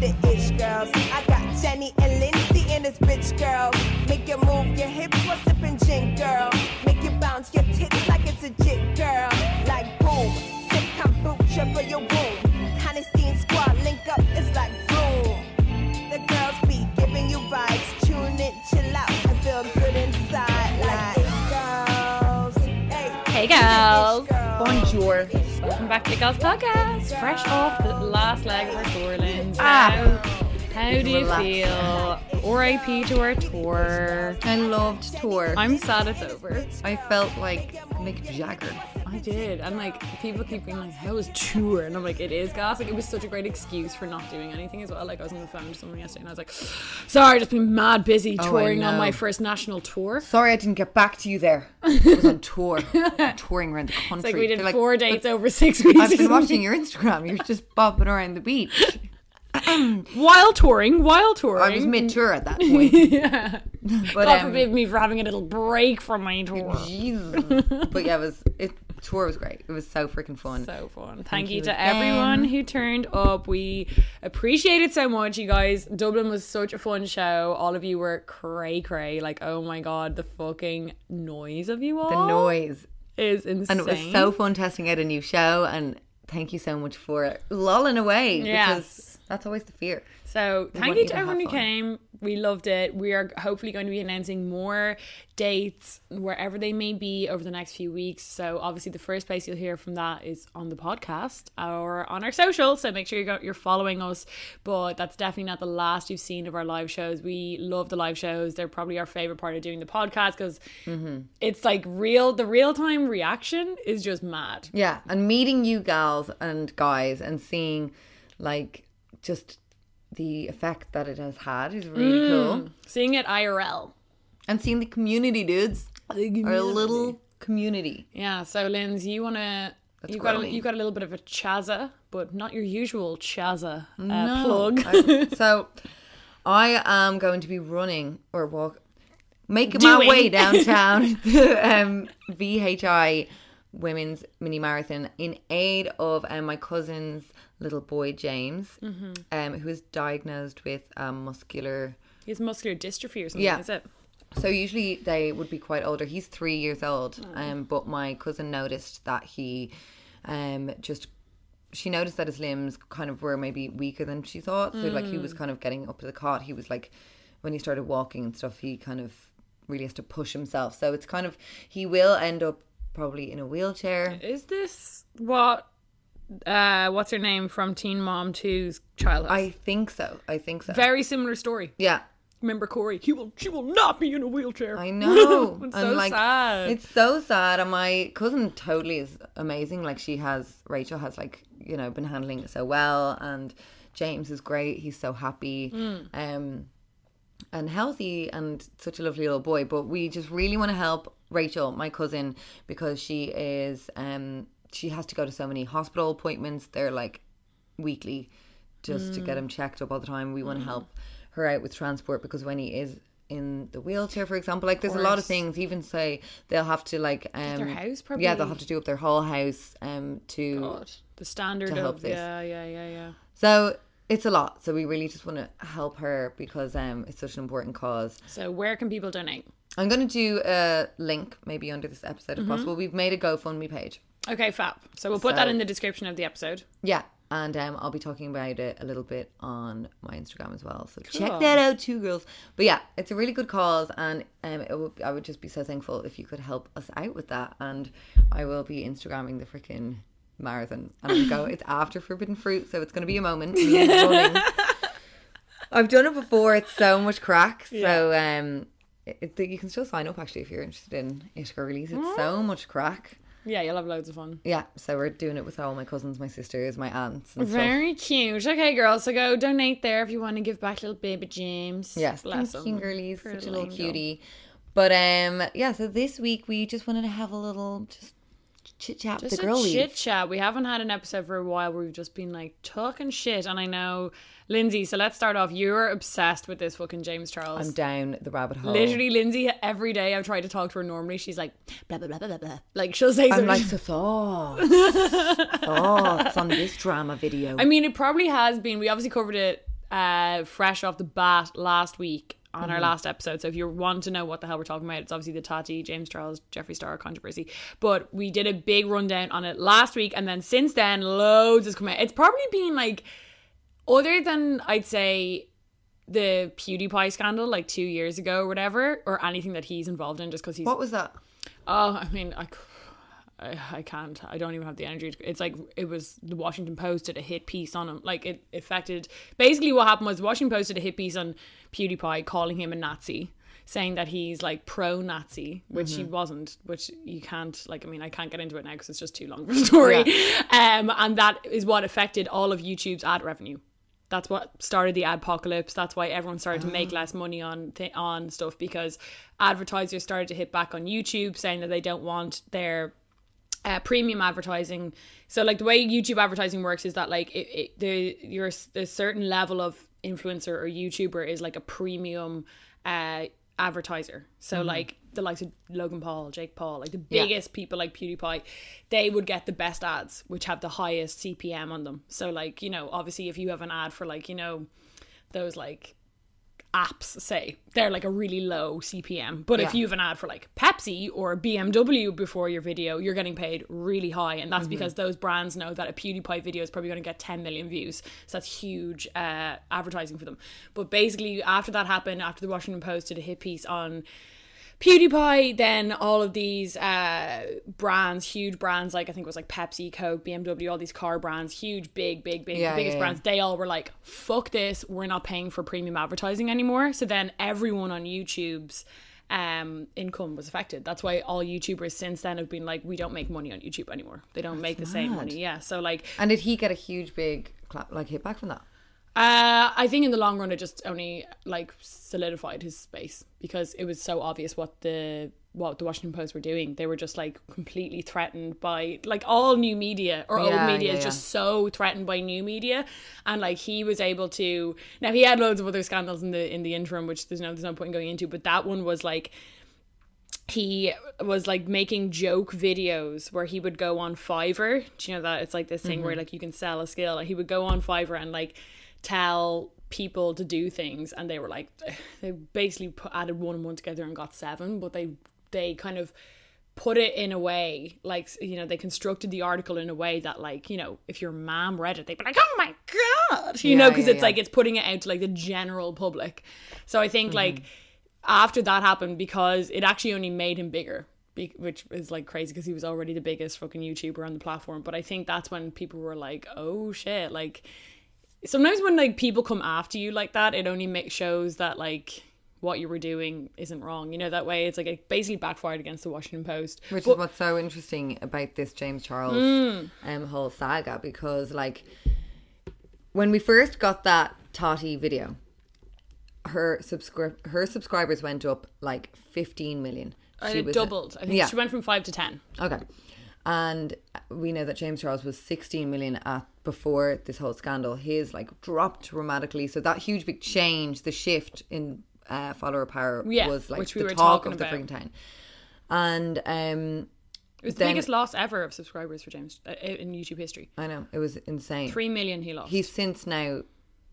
the ish girls. I got Jenny and Lindsay in this bitch girl. Make you move your hips while sipping gin, girl. Make you bounce your tits like it's a jig, girl. Like boom, sip kombucha for your womb. Honesty and squad link up, it's like boom. The girls be giving you vibes. Tune in, chill out, and feel good inside. Like it girls. Hey, Hey, girls. Bonjour. Back to the Girls Podcast. Fresh off the last leg of our tour, Lynn. Ah. How, how do you Relax. feel? RIP to our tour. I loved tour. I'm sad it's over. I felt like Mick Jagger. I did. And like, people keep being like, how was tour? And I'm like, it is gas. Like, it was such a great excuse for not doing anything as well. Like, I was on the phone to someone yesterday and I was like, sorry, just been mad busy Oh, touring on my first national tour. Sorry I didn't get back to you there. I was on tour, touring around the country. It's like we did They're like, four dates over six weeks. I've been watching your Instagram. You're just bopping around the beach. while touring, while touring. I was mid-tour at that point. yeah. But God um, forbid me for having a little break from my tour. Jesus. But yeah, it was it. Tour was great. It was so freaking fun. So fun. Thank, you, you to again. everyone who turned up. We appreciate it so much, you guys. Dublin was such a fun show. All of you were cray cray. Like, oh my god, the fucking noise of you all. the noise, is insane. and it was so fun testing out a new show. And thank you so much for lolling away Yes. because that's always the fear. So thank you to everyone who came. We loved it. We are hopefully going to be announcing more dates wherever they may be over the next few weeks. So obviously the first place you'll hear from that is on the podcast or on our social. So make sure you you're following us. But that's definitely not the last you've seen of our live shows. We love the live shows. They're probably our favorite part of doing the podcast because Mm-hmm. it's like real. The real time reaction is just mad. Yeah, and meeting you gals and guys and seeing like just the effect that it has had is really cool. Seeing it IRL. And seeing the community dudes. Our little community. Yeah, so Linz, you wanna That's you got a, you got a little bit of a chaza, but not your usual chaza uh, No. plug. I- so I am going to be running or walk making my way downtown to um, VHI Women's Mini Marathon in aid of um, my cousin's little boy James, Mm-hmm. um, who is diagnosed with um, muscular He has muscular dystrophy or something, Yeah. is it? So usually they would be quite older. He's three years old, Oh. um, but my cousin noticed that he, um, just she noticed that his limbs kind of were maybe weaker than she thought. So like he Mm. was kind of getting up to the cot. He was like, when he started walking and stuff, he kind of really has to push himself. So it's kind of he will end up probably in a wheelchair. Is this what uh what's her name from Teen Mom 2's child? I think so. I think so. Very similar story. yeah. Remember Corey? He will she will not be in a wheelchair. I know. It's so like sad. it's so sad. And my cousin totally is amazing. Like she has Rachel has like, you know, been handling it so well and James is great. He's so happy. Mm. Um and healthy and such a lovely little boy. But we just really want to help Rachel, my cousin, because she is um she has to go to so many hospital appointments. They're like weekly just to get Mm. him checked up all the time. We want to help her out with transport because when he is in the wheelchair, for example, like there's a lot of things. Even say they'll have to like um their house, probably. Yeah, they'll have to do up their whole house um to God, the standard to help of this. yeah, yeah, yeah, yeah. so it's a lot. So we really just want to help her because um it's such an important cause. So where can people donate? I'm going to do a link maybe under this episode Mm-hmm. if possible. We've made a GoFundMe page. Okay, fab. So we'll put that in the description of the episode. Yeah. And um, I'll be talking about it a little bit on my Instagram as well. So check that out too, girls. But yeah, it's a really good cause. And um, it would, I would just be so thankful if you could help us out with that. And I will be Instagramming the freaking marathon. And I'm go, it's after Forbidden Fruit. So it's going to be a moment. I've done it before. It's so much crack. So um, it, you can still sign up actually if you're interested in it girlies. It's Mm. so much crack. Yeah, you'll have loads of fun. Yeah, so we're doing it with all my cousins, my sisters, my aunts, and stuff. Very cute. Okay, girls, so go donate there if you want to give back little baby James. Yes, bless thank you, girlies. Such a little angel. cutie. But um, yeah. So this week we just wanted to have a little just chit chat with the girlies. chit chat. We haven't had an episode for a while where we've just been like talking shit. And I know, Lindsay, so let's start off. You're obsessed with this fucking James Charles. I'm down the rabbit hole. Literally, Lindsay, every day I've tried to talk to her normally, she's like, blah, blah, blah, blah, blah. Like, she'll say something. I'm like, so thoughts, thoughts on this drama video. I mean, it probably has been. We obviously covered it uh, fresh off the bat last week on Mm-hmm. our last episode. So if you want to know what the hell we're talking about, it's obviously the Tati, James Charles, Jeffree Star controversy. But we did a big rundown on it last week, and then since then, loads has come out. It's probably been like, other than I'd say the PewDiePie scandal like two years ago or whatever, or anything that he's involved in just because he's what was that? Oh, I mean, I, I, I can't. I don't even have the energy. To, it's like it was the Washington Post did a hit piece on him. Like it affected. Basically, what happened was the Washington Post did a hit piece on PewDiePie, calling him a Nazi, saying that he's like pro-Nazi, which he wasn't. Which you can't. Like, I mean, I can't get into it now because it's just too long of a story. Um, and that is what affected all of YouTube's ad revenue. That's what started the adpocalypse. That's why everyone started to make less money on th- on stuff because advertisers started to hit back on YouTube saying that they don't want their uh, premium advertising. So like the way YouTube advertising works is that like it, it the your the certain level of influencer or YouTuber is like a premium uh advertiser. So like the likes of Logan Paul, Jake Paul, like the Yeah. biggest people like PewDiePie, they would get the best ads, which have the highest CPM on them. So like, you know, obviously if you have an ad for like, you know, those like apps say they're like a really low CPM. But if you have an ad for like Pepsi or BMW before your video, you're getting paid really high. And that's because those brands know that a PewDiePie video is probably going to get 10 million views. So that's huge uh, advertising for them. But basically, after that happened, after the Washington Post did a hit piece on PewDiePie, then all of these uh, brands, huge brands like I think it was like Pepsi, Coke, BMW, all these car brands, huge, big, big, big, Yeah, biggest yeah, brands, they all were like, fuck this, we're not paying for premium advertising anymore. So then everyone on YouTube's um income was affected. That's why all YouTubers since then have been like, we don't make money on YouTube anymore. They don't make the same money. Yeah. So like And did he get a huge big clap, like hit back from that? Uh, I think in the long run, it just only like solidified his space because it was so obvious what the what the Washington Post were doing. They were just like completely threatened by like all new media or old media yeah, is yeah. just so threatened by new media, and like he was able to. Now he had loads of other scandals in the in the interim, which there's no there's no point in going into, but that one was like he was like making joke videos where he would go on Fiverr. Do you know that it's like this thing where like you can sell a skill? Like he would go on Fiverr and like tell people to do things, and they were like they basically put, added one and one together and got seven, but they they kind of put it in a way like you know they constructed the article in a way that like you know if your mom read it they'd be like oh my god you know because yeah, it's yeah. like it's putting it out to like the general public so i Mm-hmm. think like after that happened because it actually only made him bigger which is like crazy because he was already the biggest fucking youtuber on the platform but i think that's when people were like oh shit like sometimes when like people come after you like that it only makes shows that like what you were doing isn't wrong you know that way it's like it basically backfired against the washington post Which But- is what's so interesting about this James Charles Mm. um, whole saga because, like, when we first got that Tati video, her subscri- her subscribers went up like 15 million. She it doubled i think Yeah. she went from five to ten Okay. And we know that James Charles was 16 million at before this whole scandal. His like dropped dramatically. So that huge big change, the shift in uh, follower power Yeah, was like we the talk of the about. freaking town. And um it was the Then- biggest loss ever of subscribers for james uh, in youtube history I know it was insane. three million he lost He's since now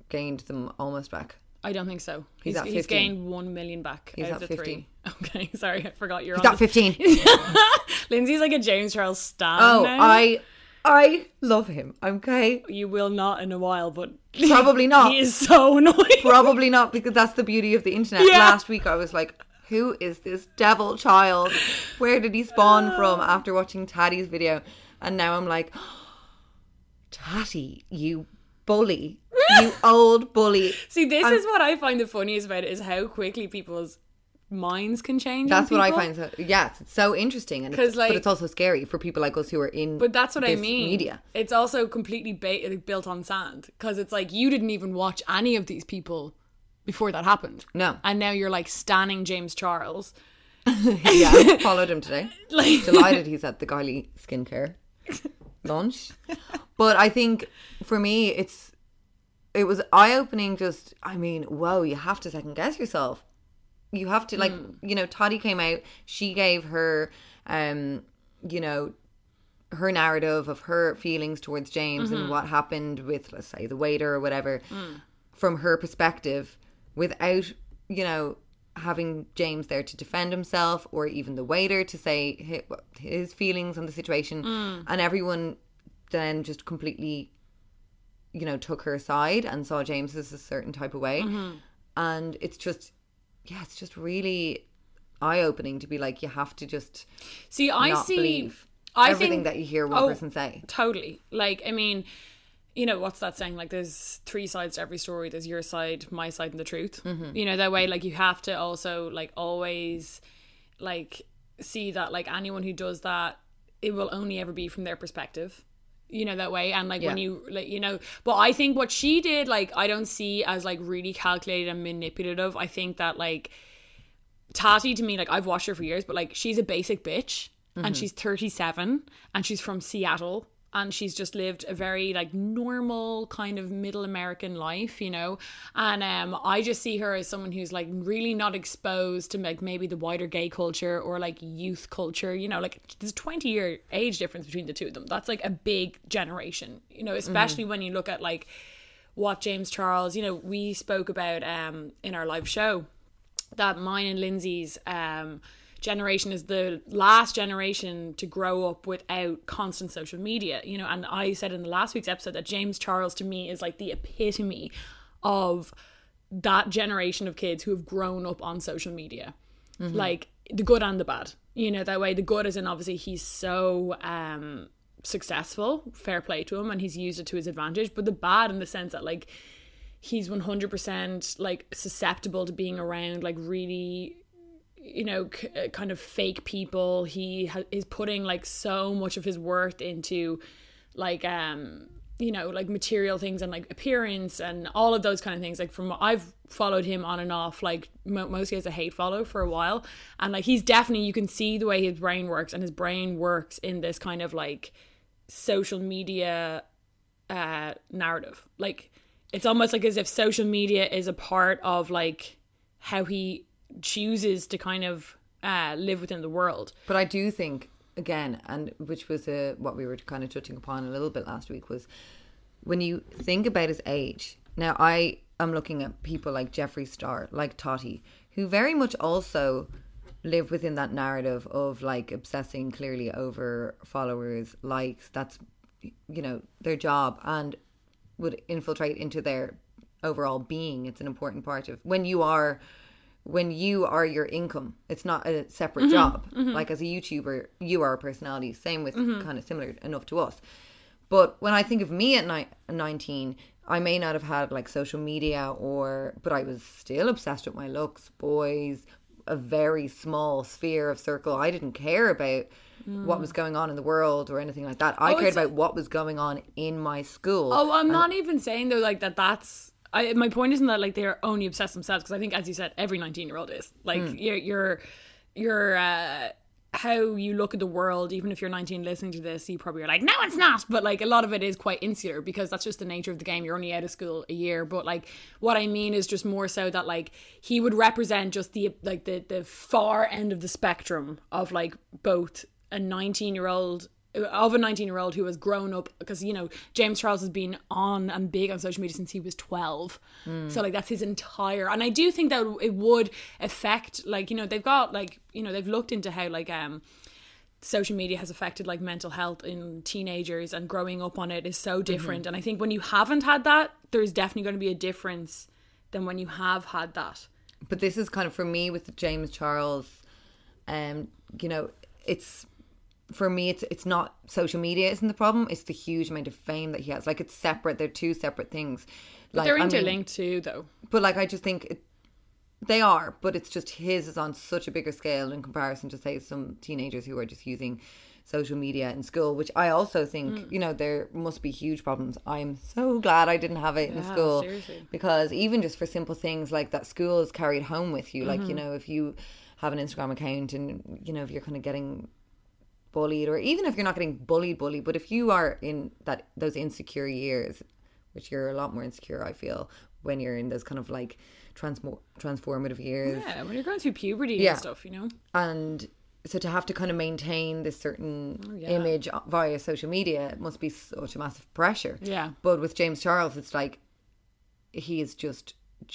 gained them almost back. I don't think so. He's He's, he's gained one million back He's out at of the 15. three. Okay, sorry, I forgot you're He's on. at 15. Lindsay's like a James Charles stan. oh, now. I I love him. Okay. You will not in a while, but Probably not. he is so annoying. Probably not because that's the beauty of the internet. Yeah. Last week I was like, who is this devil child? Where did he spawn from after watching Tati's video? And now I'm like, Tati, you bully. You old bully. See, this is what I find the funniest about it is how quickly people's minds can change. That's what I find so yes, it's so interesting and it's, like- but it's also scary for people like us who are in But that's what I mean. media. It's also completely ba- built on sand because it's like you didn't even watch any of these people before that happened. No. and now you're like standing James Charles. yeah, followed him today. Like, Delighted he's at the Kylie skincare launch. But I think for me, it's it was eye opening. Just I mean, whoa, you have to second guess yourself. You have to like hmm. you know. Tati came out. She gave her, um, you know, her narrative of her feelings towards James and mm-hmm. what happened with, let's say, the waiter or whatever, hmm. from her perspective, without you know having James there to defend himself or even the waiter to say hi- his feelings on the situation, hmm. and everyone then just completely, you know, took her side and saw James as a certain type of way, mm-hmm. and it's just, yeah, it's just really eye opening to be like you have to just see, I see. believe I everything think- that you hear one oh, person say. Totally. Like, I mean, you know, what's that saying? Like, there's three sides to every story. There's your side, my side, and the truth. Mm-hmm. You know, that way, like, you have to also, like, always, like, see that, like, anyone who does that, it will only ever be from their perspective. You know, that way. And, like, when you, like, you know, but I think what she did, like, I don't see as, like, really calculated and manipulative. I think that, like, Tati to me, like I've watched her for years, but like she's a basic bitch and mm-hmm. she's 37 and she's from Seattle and she's just lived a very like normal kind of middle American life, you know. And um I just see her as someone who's like really not exposed to like maybe the wider gay culture or like youth culture, you know, like there's a 20 year age difference between the two of them. That's like a big generation, you know, especially when you look at like what James Charles, you know, we spoke about um in our live show that mine and Lindsay's um, generation is the last generation to grow up without constant social media. You know, and I said in the last week's episode that James Charles to me is like the epitome of that generation of kids who have grown up on social media. Like the good and the bad. You know, that way the good is in obviously he's so um successful, fair play to him, and he's used it to his advantage. But the bad in the sense that like he's 100% like susceptible to being around like really you know c- uh, kind of fake people. He ha- is putting like so much of his worth into like um you know like material things and like appearance and all of those kind of things. Like from I've followed him on and off like mo- mostly as a hate follow for a while. And like he's definitely you can see the way his brain works and his brain works in this kind of like social media uh narrative. Like it's almost like as if social media is a part of like how he chooses to kind of uh live within the world But I do think again, and which was uh, what we were kind of touching upon a little bit last week was when you think about his age. Now I am looking at people like Jeffree Star, like Tati, who very much also live within that narrative of like obsessing clearly over followers, likes. That's you know their job and would infiltrate into their overall being. It's an important part of when you are when you are your income. It's not a separate mm-hmm. job. Mm-hmm. Like as a YouTuber, you are a personality. Same with mm-hmm. kind of similar enough to us. But when I think of me at ni- 19, I may not have had like social media or, but I was still obsessed with my looks, boys, a very small sphere of circle. I didn't care about what mm. was going on in the world or anything like that. I Oh, cared about what was going on in my school. oh i'm not even saying though like that that's I, my point isn't that like they're only obsessed themselves because I think, as you said, every nineteen year old is like you're you're you're uh, how you look at the world. Even if you're nineteen, listening to this, you probably are like, no, it's not. But like a lot of it is quite insular because that's just the nature of the game. You're only out of school a year. But like what I mean is just more so that like he would represent just the like the the far end of the spectrum of like both a nineteen year old of a 19 year old who has grown up because you know James Charles has been on and big on social media since he was 12 so like that's his entire and I do think that it would affect like you know they've got like you know they've looked into how like um social media has affected like mental health in teenagers and growing up on it is so different. And I think when you haven't had that there's definitely going to be a difference than when you have had that. But this is kind of for me with James Charles um you know it's for me it's it's not social media isn't the problem it's the huge amount of fame that he has like it's separate they're two separate things like they're I mean- interlinked too though but like I just think it, They are, but it's just his is on such a bigger scale in comparison to say some teenagers who are just using social media in school, which I also think, Mm. you know, there must be huge problems. I'm so glad I didn't have it in school seriously. because even just for simple things like that school is carried home with you. Like, you Mm-hmm. know, if you have an Instagram account and, you know, if you're kind of getting bullied or even if you're not getting bullied bullied but if you are in that those insecure years which you're a lot more insecure i feel when you're in those kind of like transmo- transformative years Yeah, when you're going through puberty Yeah. and stuff, you know. and so to have to kind of maintain this certain Oh, yeah. image via social media it must be such a massive pressure Yeah. but with james charles it's like he is just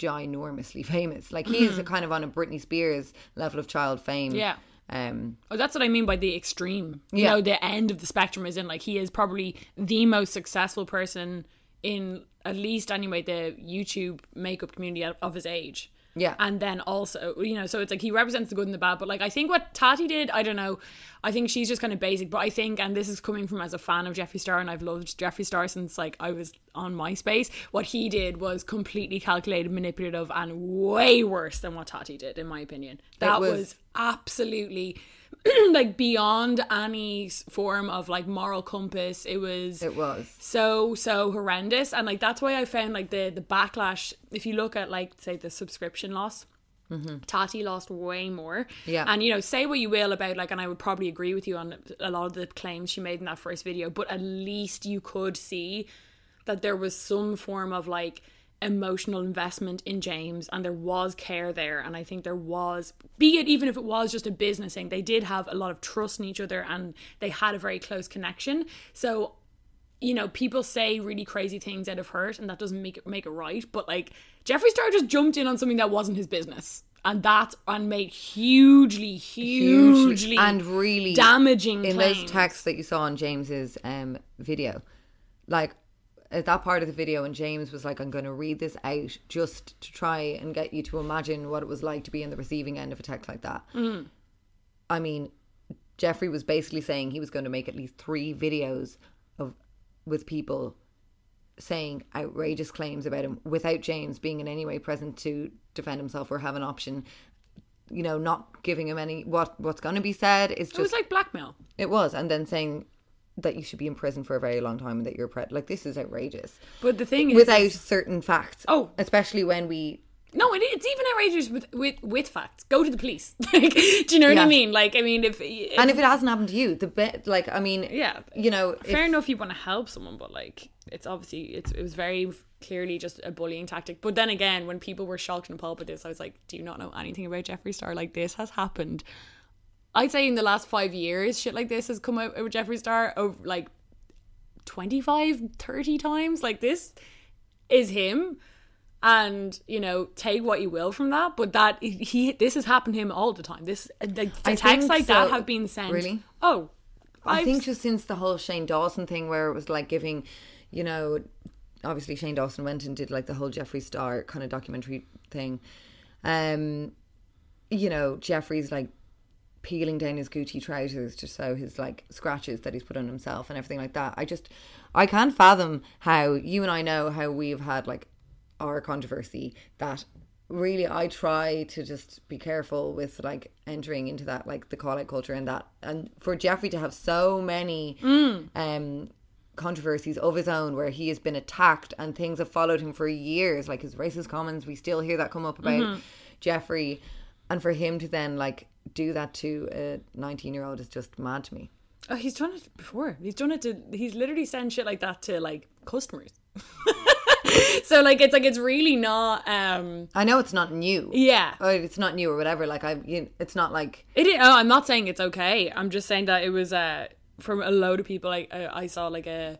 ginormously famous like he is kind of on a britney spears level of child fame Mm-hmm. Yeah. Um Oh, that's what I mean by the extreme. You know, the end of the spectrum is in like he is probably the most successful person in at least anyway the YouTube makeup community of his age. Yeah. And then also, you know, so it's like he represents the good and the bad. But like I think what Tati did, I don't know. I think she's just kind of basic. But I think, and this is coming from as a fan of Jeffree Star, and I've loved Jeffree Star since like I was on MySpace. What he did was completely calculated, manipulative, and way worse than what Tati did, in my opinion. That was- was absolutely like beyond any form of like moral compass. It was it was so so horrendous and like that's why I found like the the backlash if you look at like say the subscription loss mm-hmm. Tati lost way more. Yeah. And you know, say what you will about like, and I would probably agree with you on a lot of the claims she made in that first video, but at least you could see that there was some form of like emotional investment in James and there was care there. And I think there was, be it even if it was just a business thing, they did have a lot of trust in each other and they had a very close connection. So you know, people say really crazy things out of hurt, and that doesn't make it make it right. But like Jeffree Star just jumped in on something that wasn't his business, and that and made hugely, hugely, and really damaging in claims. those texts that you saw on James's um video. Like at that part of the video, and James was like, "I'm going to read this out just to try and get you to imagine what it was like to be in the receiving end of a text like that." Mm. I mean, Jeffree was basically saying he was going to make at least three videos of with people saying outrageous claims about him without James being in any way present to defend himself or have an option. You know, not giving him any what what's going to be said is just It was like blackmail. it was, and then saying that you should be in prison for a very long time and that you're pre- like this is outrageous But the thing is, without certain facts. Oh. especially when we no, it, it's even outrageous with with with facts. Go to the police. like, do you know what I mean? Like, I mean, if, if and if it hasn't happened to you, the bit like I mean, Yeah. you know, fair if- enough you want to help someone but like it's obviously it's it was very clearly just a bullying tactic but then again when people were shocked and appalled by this i was like do you not know anything about jeffree star like this has happened i'd say in the last five years shit like this has come out with jeffree star over like 25 30 times. Like this is him. And you know take what you will from that. But that he this has happened to him all the time. This the, the texts like that have been sent. Really? oh I I've- think just since the whole Shane Dawson thing, where it was like giving, you know, obviously Shane Dawson went and did like the whole Jeffree Star kind of documentary thing. Um, you know, Jeffree's like peeling down his Gucci trousers to show his like scratches that he's put on himself and everything like that. I just, I can't fathom how you and I know how we've had like our controversy that really I try to just be careful with like entering into that like the call out culture and that and for Jeffree to have so many um controversies of his own where he has been attacked and things have followed him for years like his racist comments we still hear that come up about Jeffree. And for him to then like do that to a 19 year old is just mad to me Oh, he's done it before. He's done it to. He's literally sent shit like that to like customers. so like it's like it's really not. um I know it's not new Yeah, or it's not new or whatever like I you, it's not like it. is- Oh, I'm not saying it's okay. I'm just saying that it was uh from a load of people. Like I, I saw like a.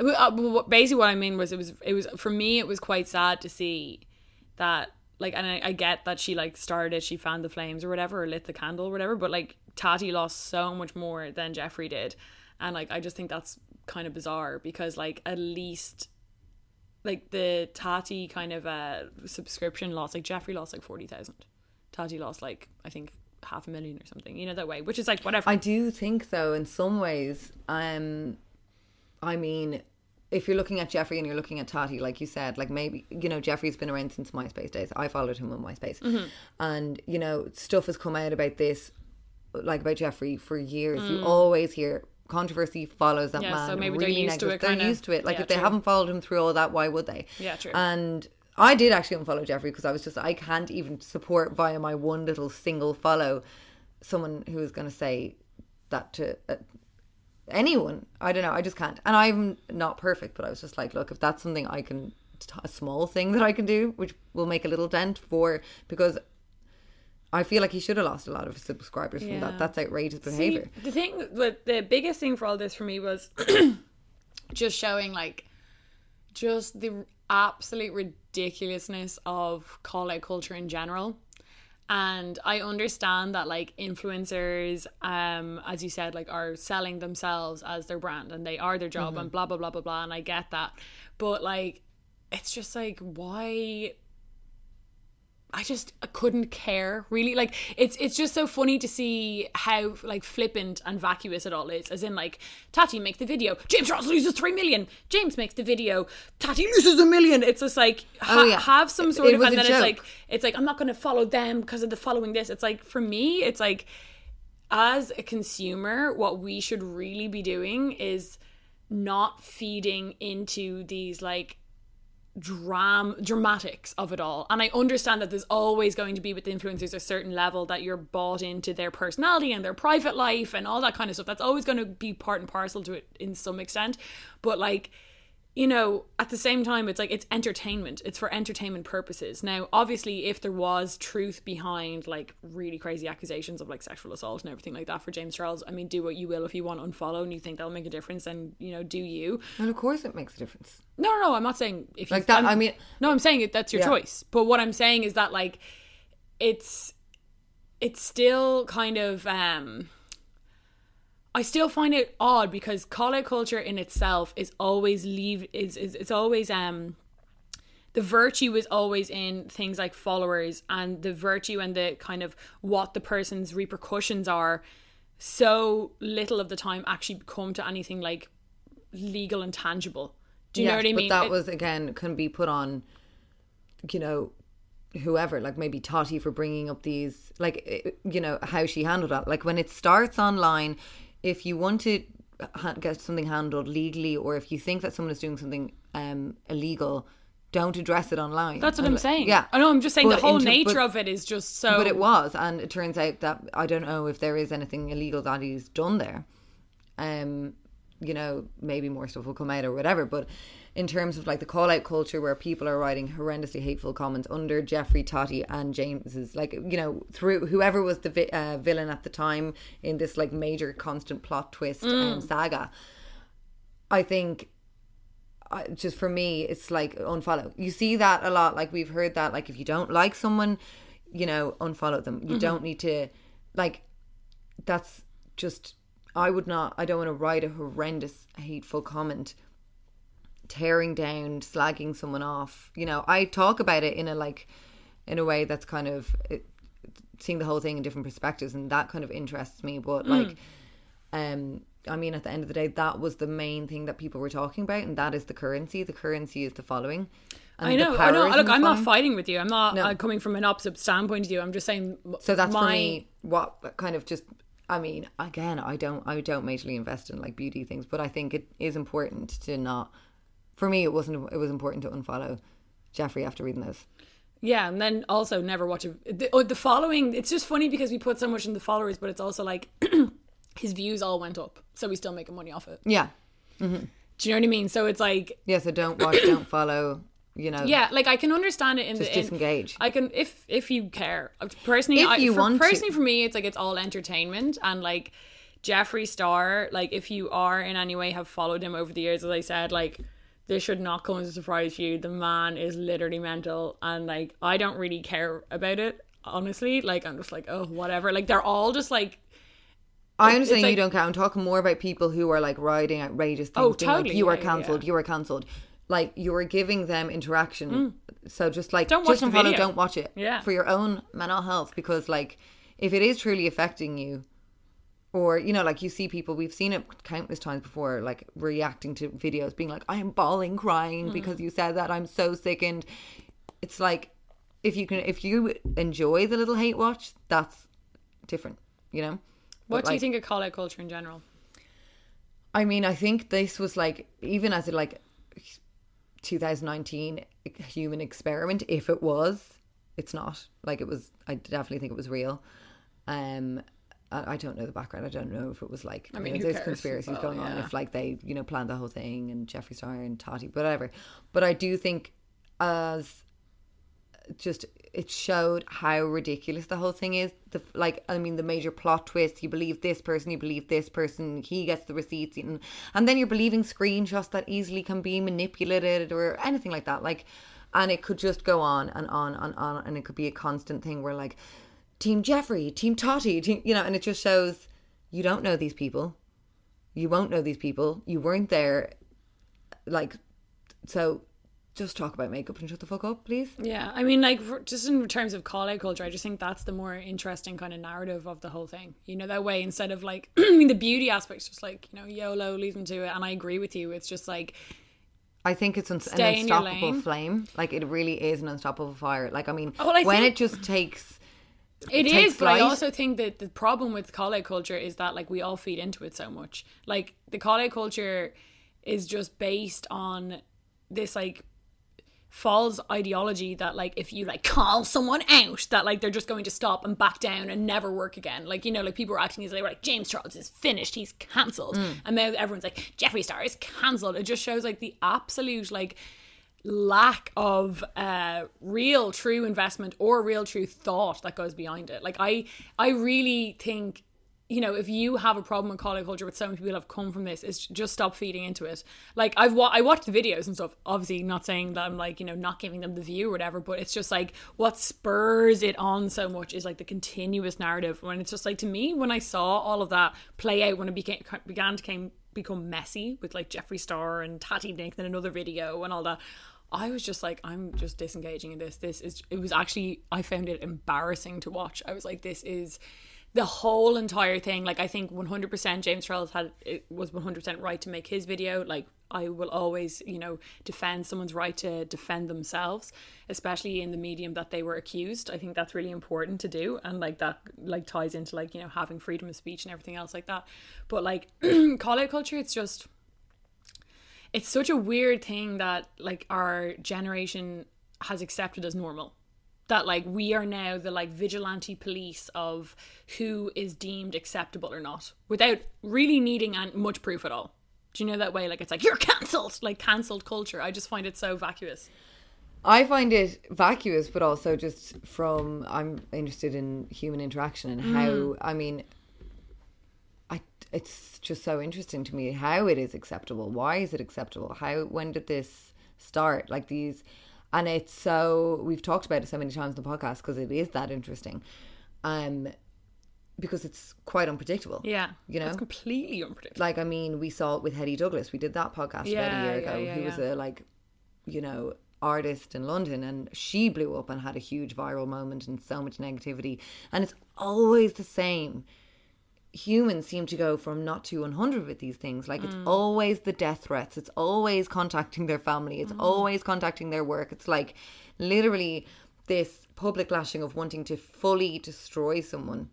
uh, Basically, what I mean was it was it was for me. It was quite sad to see that like, and I, I get that she like started, she fanned the flames or whatever, or lit the candle or whatever. But like Tati lost so much more than Jeffree did, and like I just think that's kind of bizarre because like at least like the Tati kind of uh subscription loss, like Jeffree lost like forty thousand, Tati lost like I think half a million or something, you know that way, which is like whatever. I do think though in some ways um I mean if you're looking at Jeffree and you're looking at Tati, like you said, like maybe you know Jeffree's been around since MySpace days. I followed him on MySpace, Mm-hmm. and you know stuff has come out about this, like about Jeffree for years. Mm. You always hear controversy follows that Yeah, man. so maybe they're really used to it, They're kinda. used to it. Like Yeah, if they true. haven't followed him through all that, why would they? Yeah, true. And I did actually unfollow Jeffree because I was just I can't even support via my one little single follow someone who is going to say that to uh, anyone. I don't know. I just can't. And I'm not perfect, but I was just like, look, if that's something I can, a small thing that I can do, which will make a little dent for, because I feel like he should have lost a lot of subscribers from that. That's outrageous See, behavior. the thing, but the biggest thing for all this for me was just showing like just the absolute ridiculousness of call out culture in general. And I understand that like influencers, um, as you said, like are selling themselves as their brand and they are their job and blah blah blah blah blah. And I get that, but like, it's just like why I just I couldn't care really. Like it's it's just so funny to see how like flippant and vacuous it all is. As in like Tati makes the video, James Charles loses three million. James makes the video, Tati loses a million. It's just like ha- Oh, yeah. have some sort it of was and then it's like it's like I'm not going to follow them because of the following this. It's like for me, it's like as a consumer, what we should really be doing is not feeding into these like dram dramatics of it all. And i understand that there's always going to be with influencers a certain level that you're bought into their personality and their private life and all that kind of stuff. That's always going to be part and parcel to it in some extent. But like you know, at the same time, it's like it's entertainment. It's for entertainment purposes. Now, obviously, if there was truth behind like really crazy accusations of like sexual assault and everything like that for James Charles, I mean, do what you will if you want to unfollow and you think that'll make a difference, then you know, do you? And of course, it makes a difference. No, no, no. I'm not saying if you, Like that, I'm- I mean- no, I'm saying it, that's your Yeah. choice. But what I'm saying is that like, it's it's still kind of um I still find it odd because out culture in itself is always leave is is it's always um the virtue is always in things like followers and the virtue and the kind of what the person's repercussions are so little of the time actually come to anything like legal and tangible. Do you know what I mean? But that It- was again can be put on, you know, whoever, like maybe Tati for bringing up these, like eh, you know how she handled that. Like when it starts online, if you want to ha- get something handled legally, or if you think that someone is doing something um illegal, don't address it online. That's what I'm saying. Yeah, I know. I'm just saying But the whole in ter- nature but- of it is just so. But it was, and it turns out that I don't know if there is anything illegal that he's done there. Um, you know, maybe more stuff will come out or whatever. But in terms of like the call out culture where people are writing horrendously hateful comments under Jeffree Tati and James's, like you know, through whoever was the vi- uh, villain at the time in this like major constant plot twist um, saga, I think I- just for me, it's like unfollow. You see that a lot. Like we've heard that. Like if you don't like someone, you know, unfollow them. You don't need to, like, that's just. I would not. I don't want to write a horrendous, hateful comment, tearing down, slagging someone off. You know, I talk about it in a like, in a way that's kind of it, seeing the whole thing in different perspectives, and that kind of interests me. But like, um i mean at the end of the day that was the main thing that people were talking about and that is the currency the currency is the following I know. I know. Look, I'm not fighting with you. I'm not No. uh, coming from an opposite standpoint to you. I'm just saying. so that's my, for me what kind of just i mean again i don't i don't majorly invest in like beauty things but i think it is important to not for me it wasn't it was important to unfollow jeffree after reading those Yeah, and then also never watch a, the, oh, the following. It's just funny because we put so much in the followers, but it's also like his views all went up, so we still making money off it. yeah mm-hmm. Do you know what I mean? So it's like yeah so don't watch don't follow you know Yeah, like I can understand it in Just the in- disengage. I can if if you care. Personally, If I, you for, want to. personally for me, it's like it's all entertainment and like Jeffree Star. Like if you are in any way have followed him over the years, as I said, like this should not come as a surprise to you. The man is literally mental, and like I don't really care about it. Honestly, like I'm just like oh whatever. Like they're all just like I understand like- you don't care. I'm talking more about people who are like writing outrageous things. Oh, being like, totally. you are cancelled. yeah. You are cancelled. Like you are giving them interaction. So just like Mm. Don't watch just unfollow, video. don't watch it. Yeah. For your own mental health, because like if it is truly affecting you, or you know like you see people we've seen it countless times before like reacting to videos being like i'm bawling crying because you said that i'm so sickened it's like if you can if you enjoy the little hate watch that's different you know What But, do you think of call out culture in general? I mean, I think this was like even as a like 2019 human experiment. If it was, it's not. Like it was. I definitely think it was real. Um, I, I don't know the background. I don't know if it was like. I mean, know, there's cares? conspiracies Well, going on. yeah. If like they you know planned the whole thing and Jeffree Star and Tati, whatever. But I do think as just it showed how ridiculous the whole thing is. The like, I mean, the major plot twist. You believe this person, you believe this person. He gets the receipts, and and then you're believing screenshots that easily can be manipulated or anything like that. Like, and it could just go on and on and on, and it could be a constant thing where like, Team Jeffree, Team Tati, team, you know, and it just shows you don't know these people. You won't know these people. You weren't there. Like, so just talk about makeup and shut the fuck up, please. Yeah, I mean, like for, just in terms of call out culture, I just think that's the more interesting kind of narrative of the whole thing. You know, that way instead of like, I mean, the beauty aspect's just like you know, YOLO, leave them to it. And I agree with you. It's just like I think it's un- an unstoppable flame. Like it really is an unstoppable fire. Like I mean, Oh, well, I when think- it just takes, It is, takes but I also think that the problem with out culture is that like we all feed into it so much. Like the out culture is just based on this like false ideology that like if you like call someone out that like they're just going to stop and back down and never work again. Like you know like people were acting as they were like James Charles is finished he's cancelled. Mm. And now everyone's like Jeffree Star is cancelled. It just shows like the absolute like lack of uh real true investment or real true thought that goes behind it like i i really think you know if you have a problem with college culture with so many people have come from this is just stop feeding into it like i've wa- i watched the videos and stuff obviously not saying that i'm like you know not giving them the view or whatever but it's just like what spurs it on so much is like the continuous narrative when it's just like to me when i saw all of that play out when it became began to came become messy with like Jeffree Star and Tati Nick in another video and all that. I was just like, I'm just disengaging in this. This is it was actually I found it embarrassing to watch. I was like, this is the whole entire thing. Like I think 100% James Charles had it was 100% right to make his video. Like I will always, you know, defend someone's right to defend themselves, especially in the medium that they were accused. I think that's really important to do, and like that, like ties into like you know having freedom of speech and everything else like that. But like call out culture, it's just it's such a weird thing that like our generation has accepted as normal. That like we are now the like vigilante police of who is deemed acceptable or not without really needing an- much proof at all. Do you know that way? Like it's like you're cancelled! Like cancelled culture. I just find it so vacuous. I find it vacuous, but also just from I'm interested in human interaction and how Mm. I mean, it's just so interesting to me how it is acceptable. Why is it acceptable? How when did this start? Like these, and it's so we've talked about it so many times in the podcast because it is that interesting, um, because it's quite unpredictable. yeah you know, it's completely unpredictable like I mean, we saw it with Hetty Douglas. We did that podcast about a year ago. yeah, who was yeah. a like, you know, artist in London, and she blew up and had a huge viral moment and so much negativity. And it's always the same. Humans seem to go from not to 100 with these things. Like, it's Mm. always the death threats. It's always contacting their family. Mm. It's always contacting their work. It's like literally this public lashing of wanting to fully destroy someone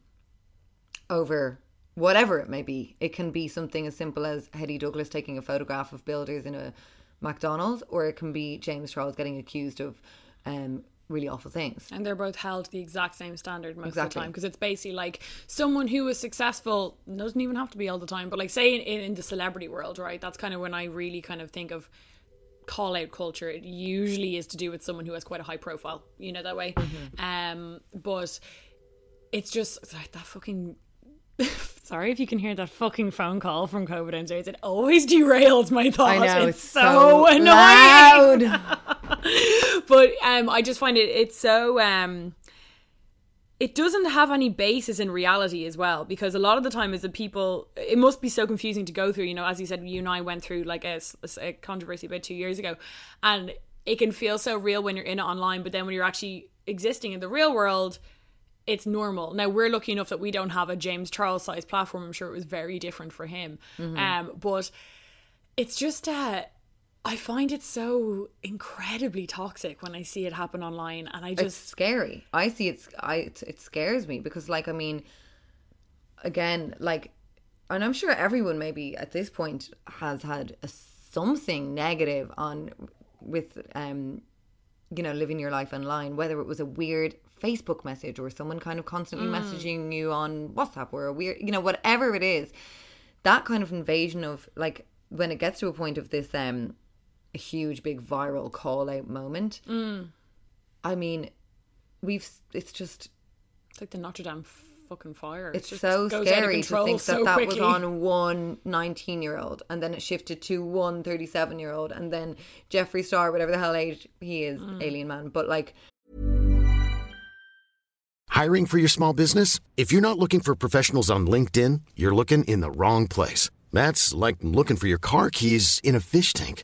over whatever it may be. It can be something as simple as Hetty Douglas taking a photograph of builders in a McDonald's, or it can be James Charles getting accused of um, really awful things. and they're both held to the exact same standard most of the time because it's basically like someone who is successful doesn't even have to be all the time but like say in, in the celebrity world right that's kind of when i really kind of think of call out culture it usually is to do with someone who has quite a high profile you know that way Mm-hmm. um but it's just like that fucking Sorry if you can hear that fucking phone call from COVID downstairs. It always derails my thoughts. I know it's, it's, so, annoying loud. but um i just find it it's so um it doesn't have any basis in reality as well because a lot of the time is that people it must be so confusing to go through you know as you said you and i went through like a, a controversy about two years ago and it can feel so real when you're in it online but then when you're actually existing in the real world it's normal. Now we're lucky enough that we don't have a James Charles size platform. I'm sure it was very different for him. Mm-hmm. Um, but it's just uh I find it so incredibly toxic when I see it happen online, and I it's just scary. I see it's I it, it scares me because like I mean again like and I'm sure everyone maybe at this point has had a, something negative on with um you know living your life online whether it was a weird Facebook message or someone kind of constantly messaging you on WhatsApp or a weird you know whatever it is that kind of invasion of like when it gets to a point of this um a huge big viral call out moment I mean, we've it's just it's like the Notre Dame fucking fire. It's just so goes out of scary to think so that that quickly. was on one 19 year old and then it shifted to one 37 year old and then Jeffree Star whatever the hell age he is Mm. alien man but like Hiring for your small business? If you're not looking for professionals on LinkedIn, you're looking in the wrong place. That's like looking for your car keys in a fish tank.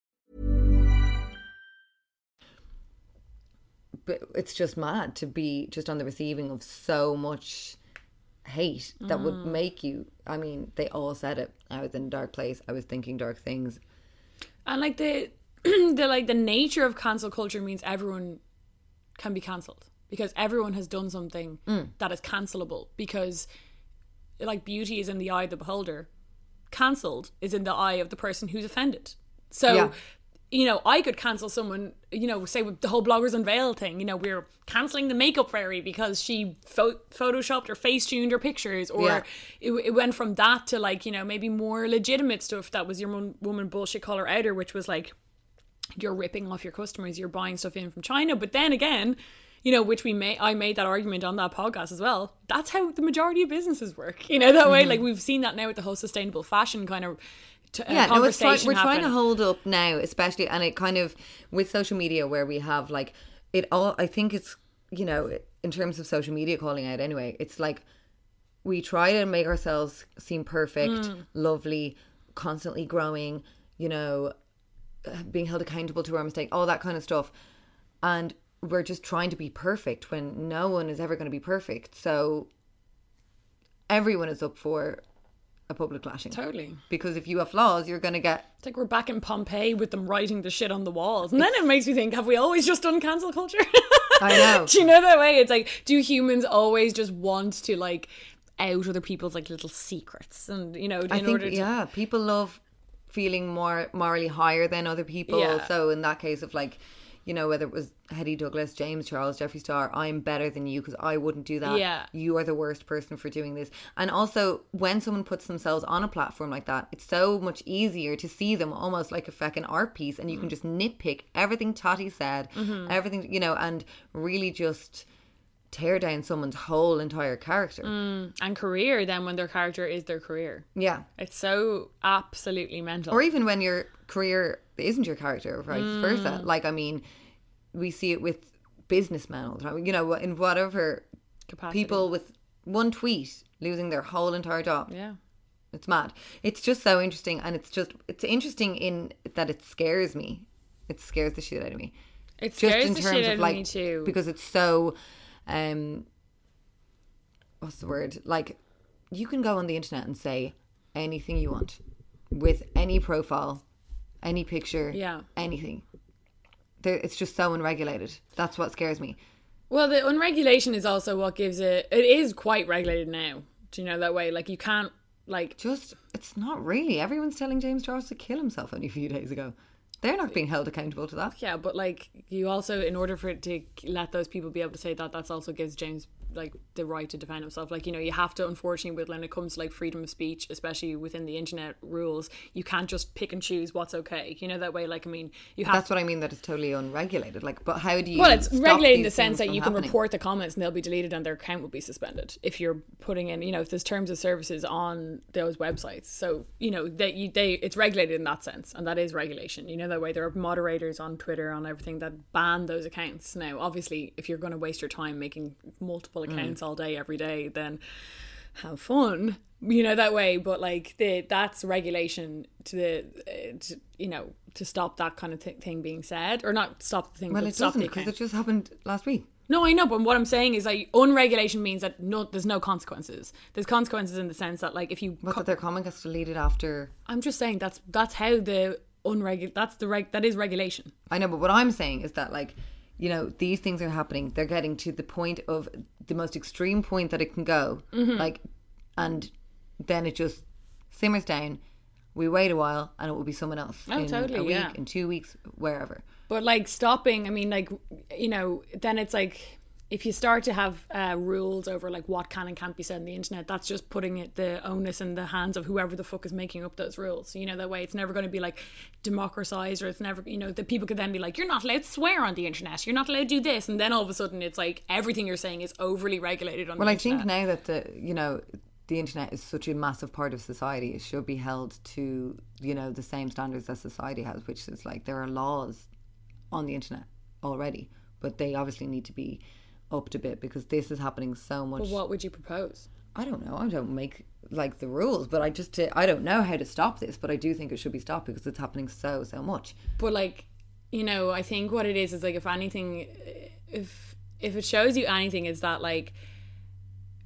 but it's just mad to be just on the receiving of so much hate that would Mm. make you I mean they all said it I was in a dark place I was thinking dark things And like the the like the nature of cancel culture means everyone can be cancelled because everyone has done something Mm. that is cancelable because like beauty is in the eye of the beholder cancelled is in the eye of the person who's offended so Yeah. You know i could cancel someone you know say with the whole bloggers unveil thing you know we're canceling the makeup fairy because she pho- photoshopped or face tuned her pictures or Yeah. it, it went from that to like you know maybe more legitimate stuff that was your mon- woman bullshit caller outer which was like you're ripping off your customers you're buying stuff in from china. But then again you know which we made i made that argument on that podcast as well. That's how the majority of businesses work you know that way mm-hmm. like we've seen that now with the whole sustainable fashion kind of t- uh, yeah, no, it's try- we're trying to hold up now, especially, and it kind of with social media where we have like it all. I think it's you know in terms of social media calling out anyway. It's like we try to make ourselves seem perfect, Mm. lovely, constantly growing. You know, being held accountable to our mistake, all that kind of stuff, and we're just trying to be perfect when no one is ever going to be perfect. So everyone is up for a public lashing. totally because if you have flaws, you're going to get it's like we're back in pompeii with them writing the shit on the walls and then it makes me think have we always just done cancel culture I know. do you know that way it's like do humans always just want to like out other people's like little secrets and you know in I think order to yeah, people love feeling more morally higher than other people. Yeah. So in that case of like, you know, whether it was Hetty Douglas, James Charles, Jeffree Star, I'm better than you because I wouldn't do that. Yeah. You are the worst person for doing this. And also, when someone puts themselves on a platform like that, it's so much easier to see them almost like a fucking art piece, and you Mm. can just nitpick everything Tati said, Mm-hmm. everything you know, and really just tear down someone's whole entire character. Mm. and career then when their character is their career Yeah. it's so absolutely mental or even when your career isn't your character or vice Mm. versa. Like i mean we see it with businessmen all the time. You know in whatever Capacity. people with one tweet losing their whole entire job. Yeah. It's mad. It's just so interesting and it's just it's interesting in that it scares me. It scares the shit out of me. It just scares in the terms shit of out of like me too. because it's so um what's the word? Like you can go on the internet and say anything you want with any profile any picture Yeah. anything there, it's just so unregulated that's what scares me Well, the unregulation is also what gives it. It is quite regulated now. Do you know that way? Like you can't like. just it's not really everyone's telling james charles to kill himself only a few days ago They're not being held accountable to that. Yeah, but like you also, in order for it to let those people be able to say that, that's also gives James like the right to defend himself. Like you know, you have to unfortunately with when it comes to like freedom of speech, especially within the internet rules, you can't just pick and choose what's okay. You know that way. Like I mean, you have That's what I mean. That it's totally unregulated. Like, but how do you? Well, it's regulated in the sense that you can happening? report the comments and they'll be deleted and their account will be suspended if you're putting in, you know, if there's terms of services on those websites. So you know that you they it's regulated in that sense, and that is regulation. You know that way there are moderators on Twitter on everything that ban those accounts. Now, obviously, if you're going to waste your time making multiple Mm. accounts all day every day, then have fun you know that way but like the that's regulation to the uh, to, you know to stop that kind of th- thing being said or not stop the thing Well, but it stop doesn't because it just happened last week. No, I know, but what I'm saying is like unregulation means that no, there's no consequences. There's consequences in the sense that like if you, But co- that their comment gets deleted after. I'm just saying that's that's how the unregul that's the reg that is regulation. I know, but what I'm saying is that like, you know, these things are happening. They're getting to the point of the most extreme point that it can go. Mm-hmm. Like, and then it just simmers down. We wait a while, and it will be someone else Oh, in totally, a week, yeah. in two weeks, wherever. But like stopping, I mean, like you know, then it's like if you start to have uh, rules over like what can and can't be said on the internet, that's just putting it the onus in the hands of whoever the fuck is making up those rules. You know, that way it's never going to be like democratized, or it's never, you know, that people could then be like, you're not allowed to swear on the internet, you're not allowed to do this, and then all of a sudden it's like everything you're saying is overly regulated on. The internet. Well, I think now that the you know the internet is such a massive part of society, it should be held to you know the same standards that society has, which is like there are laws on the internet already, but they obviously need to be upped a bit because this is happening so much. But what would you propose? I don't know. I don't make like the rules, but I just uh, I don't know how to stop this, but I do think it should be stopped because it's happening so so much. but like you know i think what it is is like if anything uh, if if it shows you anything is that like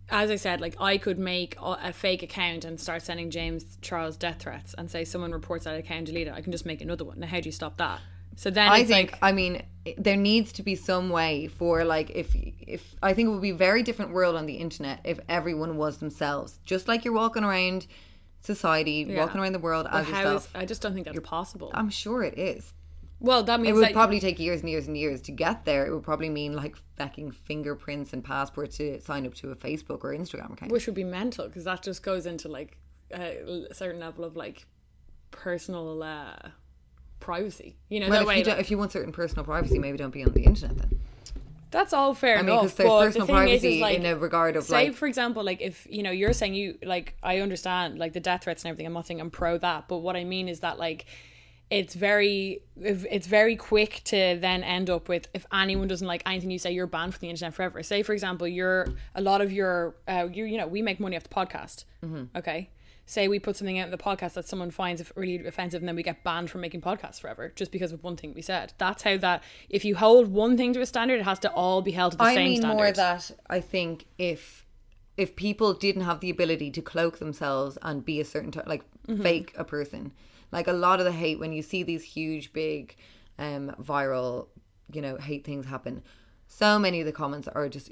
as i said like i could make a fake account and start sending james charles death threats and say someone reports that account deleted i can just make another one now how do you stop that so then I think like I mean it- there needs to be some way for like if if I think it would be a very different world on the internet if everyone was themselves, just like you're walking around society, Yeah. walking around the world as yourself. is, i just don't think that's possible I'm sure it is. well that means It would probably take years and years and years to get there. It would probably mean like fucking fingerprints and passports to sign up to a Facebook or Instagram account. which would be mental because that just goes into like a certain level of like personal uh privacy you know well, that if way you, like- if you want certain personal privacy, maybe don't be on the internet then. That's all fair I mean, enough. because there's but the personal thing privacy is like, in a regard of say, like for example, like if you know you're saying you like I understand like the death threats and everything. I'm not saying I'm pro that, but what I mean is that like it's very it's very quick to then end up with if anyone doesn't like anything you say, you're banned from the internet forever. Say for example, you're a lot of your uh, you you know we make money off the podcast. Mm-hmm. Okay. Say we put something out in the podcast that someone finds really offensive, and then we get banned from making podcasts forever just because of one thing we said. That's how that. If you hold one thing to a standard, it has to all be held to the I same mean standard. more that I think if if people didn't have the ability to cloak themselves and be a certain type, like Mm-hmm. fake a person, like a lot of the hate when you see these huge, big, um, viral, you know, hate things happen. So many of the comments are just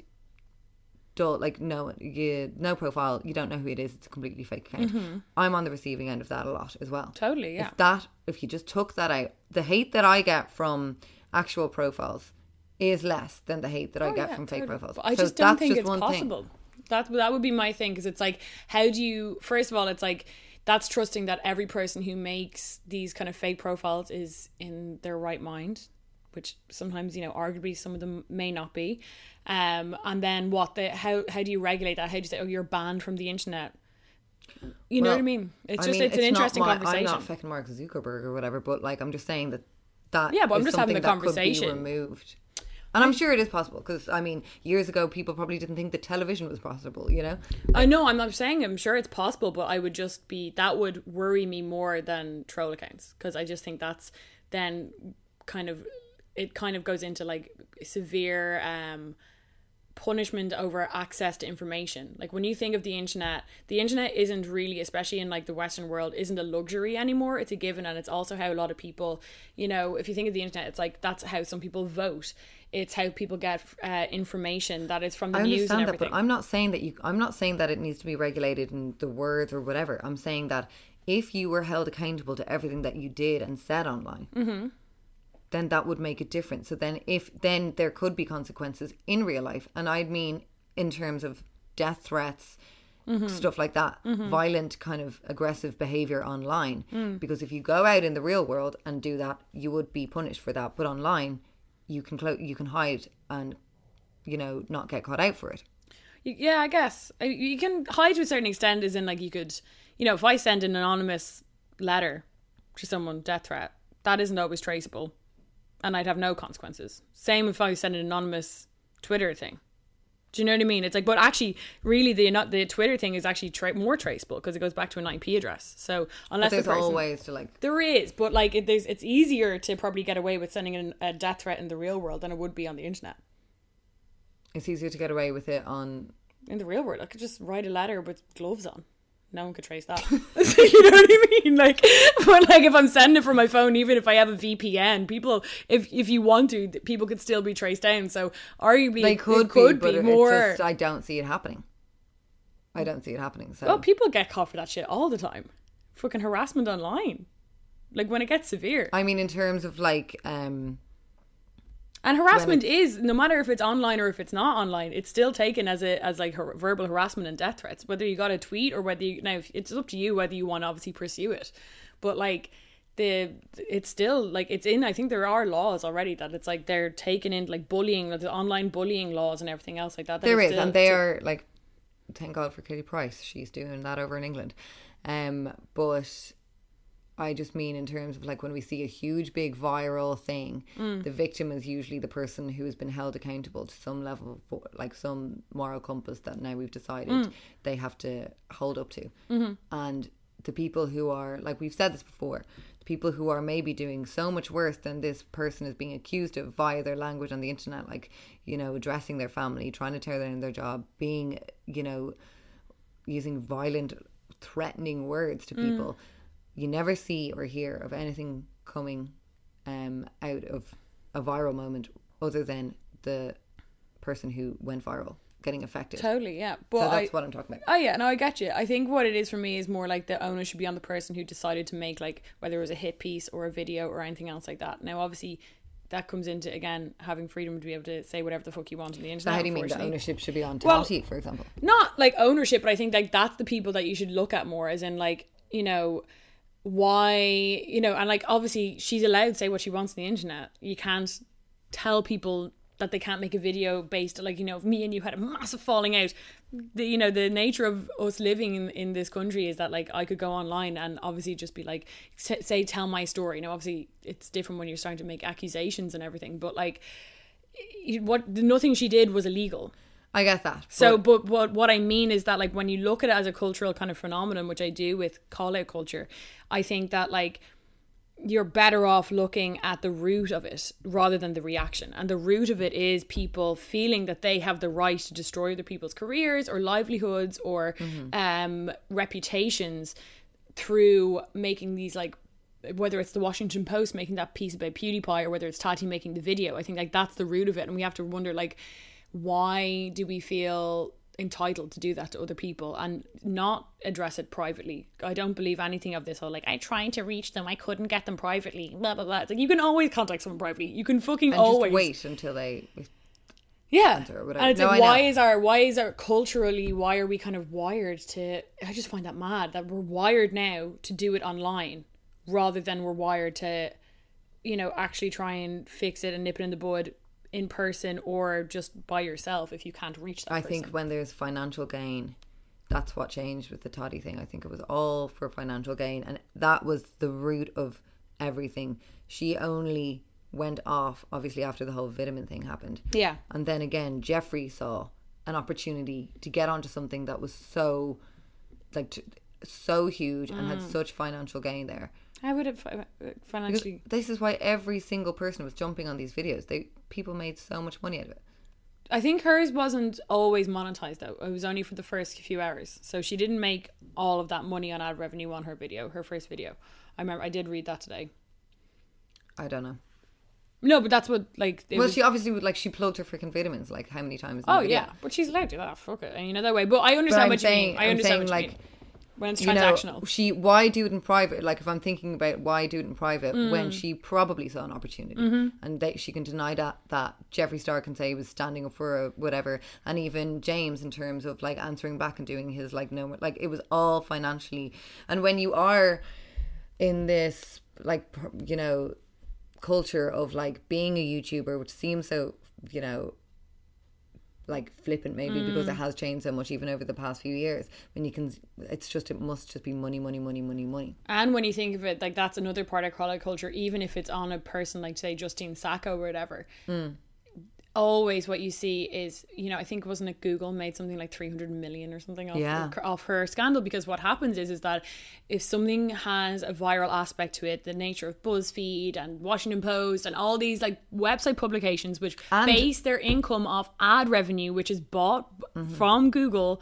dull. Like no, you no profile. You don't know who it is. It's a completely fake account. I'm on the receiving end of that a lot as well. Mm-hmm. Totally, yeah. If that, if you just took that out, the hate that I get from actual profiles is less than the hate that I Oh, get yeah, from fake profiles. But I So just don't think just it's one thing. possible. That that would be my thing because it's like, how do you? First of all, it's like that's trusting that every person who makes these kind of fake profiles is in their right mind, which sometimes you know, arguably some of them may not be. Um, and then what the how how do you regulate that? How do you say, oh, you're banned from the internet? You know Well, what I mean? It's I just mean, it's an interesting my- conversation. I'm not fucking Mark Zuckerberg or whatever, but like I'm just saying that that Yeah, but I'm just having something the that could be conversation. removed. And I'm sure it is possible because I mean, years ago people probably didn't think that television was possible. You know, I know. I'm not saying I'm sure it's possible, but I would just be that would worry me more than troll accounts because I just think that's then kind of it kind of goes into like severe um punishment over access to information. Like when you think of the internet, the internet isn't really, especially in like the Western world, isn't a luxury anymore. It's a given, and it's also how a lot of people, you know, if you think of the internet, it's like that's how some people vote. It's how people get uh, information that is from the I news and understand that, everything. but I'm not saying that you. I'm not saying that it needs to be regulated in the words or whatever. I'm saying that if you were held accountable to everything that you did and said online, then that would make a difference. So then, if then there could be consequences in real life, and I mean in terms of death threats, mm-hmm. stuff like that, mm-hmm. violent kind of aggressive behavior online. Mm. Because if you go out in the real world and do that, you would be punished for that. But online, you can clo- you can hide and you know not get caught out for it. Yeah, I guess you can hide to a certain extent. As in, like you could, you know, if I send an anonymous letter to someone, death threat, that isn't always traceable, and I'd have no consequences. Same if I send an anonymous Twitter thing. Do you know what I mean? It's like, but actually, really, the not the Twitter thing is actually tra- more traceable because it goes back to an IP address. So But unless the there's person, always to like there is, but like it, there's, it's easier to probably get away with sending an, a death threat in the real world than it would be on the internet. it's easier to get away with it on in the real world, I could just write a letter with gloves on. No one could trace that. you know what I mean? Like, but like if I'm sending it from my phone, even if I have a VPN, people, if if you want to, people could still be traced down. So arguably, they could, it could be, be, but more. It's just, I don't see it happening. I don't see it happening. So well, people get caught for that shit all the time. Fucking harassment online, like when it gets severe. I mean, in terms of like, um, And harassment is no matter if it's online or if it's not online, it's still taken as a as like har- verbal harassment and death threats. Whether you got a tweet or whether you now it's up to you whether you want to obviously pursue it, but like the it's still like it's in. I think there are laws already that it's like they're taken in like bullying, like the online bullying laws and everything else like that. that there is, still- and they are like, thank God for Katie Price. She's doing that over in England. Um, but I just mean in terms of like when we see a huge, big viral thing, Mm. the victim is usually the person who has been held accountable to some level, for, like some moral compass that now we've decided Mm. they have to hold up to. Mm-hmm. And the people who are, like we've said this before, the people who are maybe doing so much worse than this person is being accused of via their language on the internet, like, you know, addressing their family, trying to tear down their job, being, you know, using violent, threatening words to people. You never see or hear of anything coming um, out of a viral moment other than the person who went viral getting affected. totally yeah. But so that's I, what I'm talking about. Oh yeah, no, I get you. I think what it is for me is more like the onus should be on the person who decided to make like whether it was a hit piece or a video or anything else like that. Now, obviously, that comes into again having freedom to be able to say whatever the fuck you want on the internet. So how do you mean the ownership should be on Well- Tati, for example? Not like ownership, but I think like that's the people that you should look at more, as in like you know why you know and like obviously she's allowed to say what she wants on the internet. You can't tell people that they can't make a video based like you know me and you had a massive falling out. The you know the nature of us living in, in this country is that like I could go online and obviously just be like s- say tell my story. You know obviously it's different when you're starting to make accusations and everything but like what nothing she did was illegal I get that. so, but but what what I mean is that like when you look at it as a cultural kind of phenomenon, which I do with call out culture, I think that like you're better off looking at the root of it rather than the reaction. And the root of it is people feeling that they have the right to destroy other people's careers or livelihoods or um, reputations through making these like whether it's the Washington Post making that piece about PewDiePie or whether it's Tati making the video. I think like that's the root of it, and we have to wonder like why do we feel entitled to do that to other people and not address it privately. I don't believe anything of this whole like I tried to reach them, I couldn't get them privately. Blah blah blah. It's like you can always contact someone privately. You can fucking and always just wait until they. yeah. or whatever. And it's No, like why is our why is our culturally why are we kind of wired to I just find that mad that we're wired now to do it online rather than we're wired to you know actually try and fix it and nip it in the bud in person or just by yourself if you can't reach that I person. think when there's financial gain, that's what changed with the Tati thing. I think it was all for financial gain, and that was the root of everything. She only went off, obviously, after the whole vitamin thing happened. Yeah. And then again, Jeffree saw an opportunity to get onto something that was so, like, t- so huge and Mm. had such financial gain there. I would have Because financially this is why every single person was jumping on these videos. They people made so much money out of it. I think hers wasn't always monetized though. It was only for the first few hours. So she didn't make all of that money on ad revenue on her video, her first video. I remember I did read that today. I don't know. No, but that's what like well, was- she obviously would like she plugged her freaking vitamins like how many times? Oh yeah, but she's allowed to do that. Ah, fuck it, and you know that way. But I But understand I'm what saying, you mean. I I'm understand saying what you like mean. When it's you know, transactional. she why do it in private? Like if I'm thinking about why do it in private Mm. when she probably saw an opportunity, Mm-hmm. and they, she can deny that that Jeffree Star can say he was standing up for a whatever, and even James in terms of like answering back and doing his like no like it was all financially, and when you are in this like you know culture of like being a YouTuber, which seems so you know like flippant maybe because Mm. it has changed so much even over the past few years when you can it's just it must just be money money money money money And when you think of it, like that's another part of crawler culture, even if it's on a person like say Justine Sacco or whatever. Mm. Always what you see is, you know, I think wasn't it Google made something like 300 million or something off, Yeah. off her scandal because what happens is is that if something has a viral aspect to it, the nature of BuzzFeed and Washington Post and all these like website publications which And- base their income off ad revenue which is bought Mm-hmm. from Google,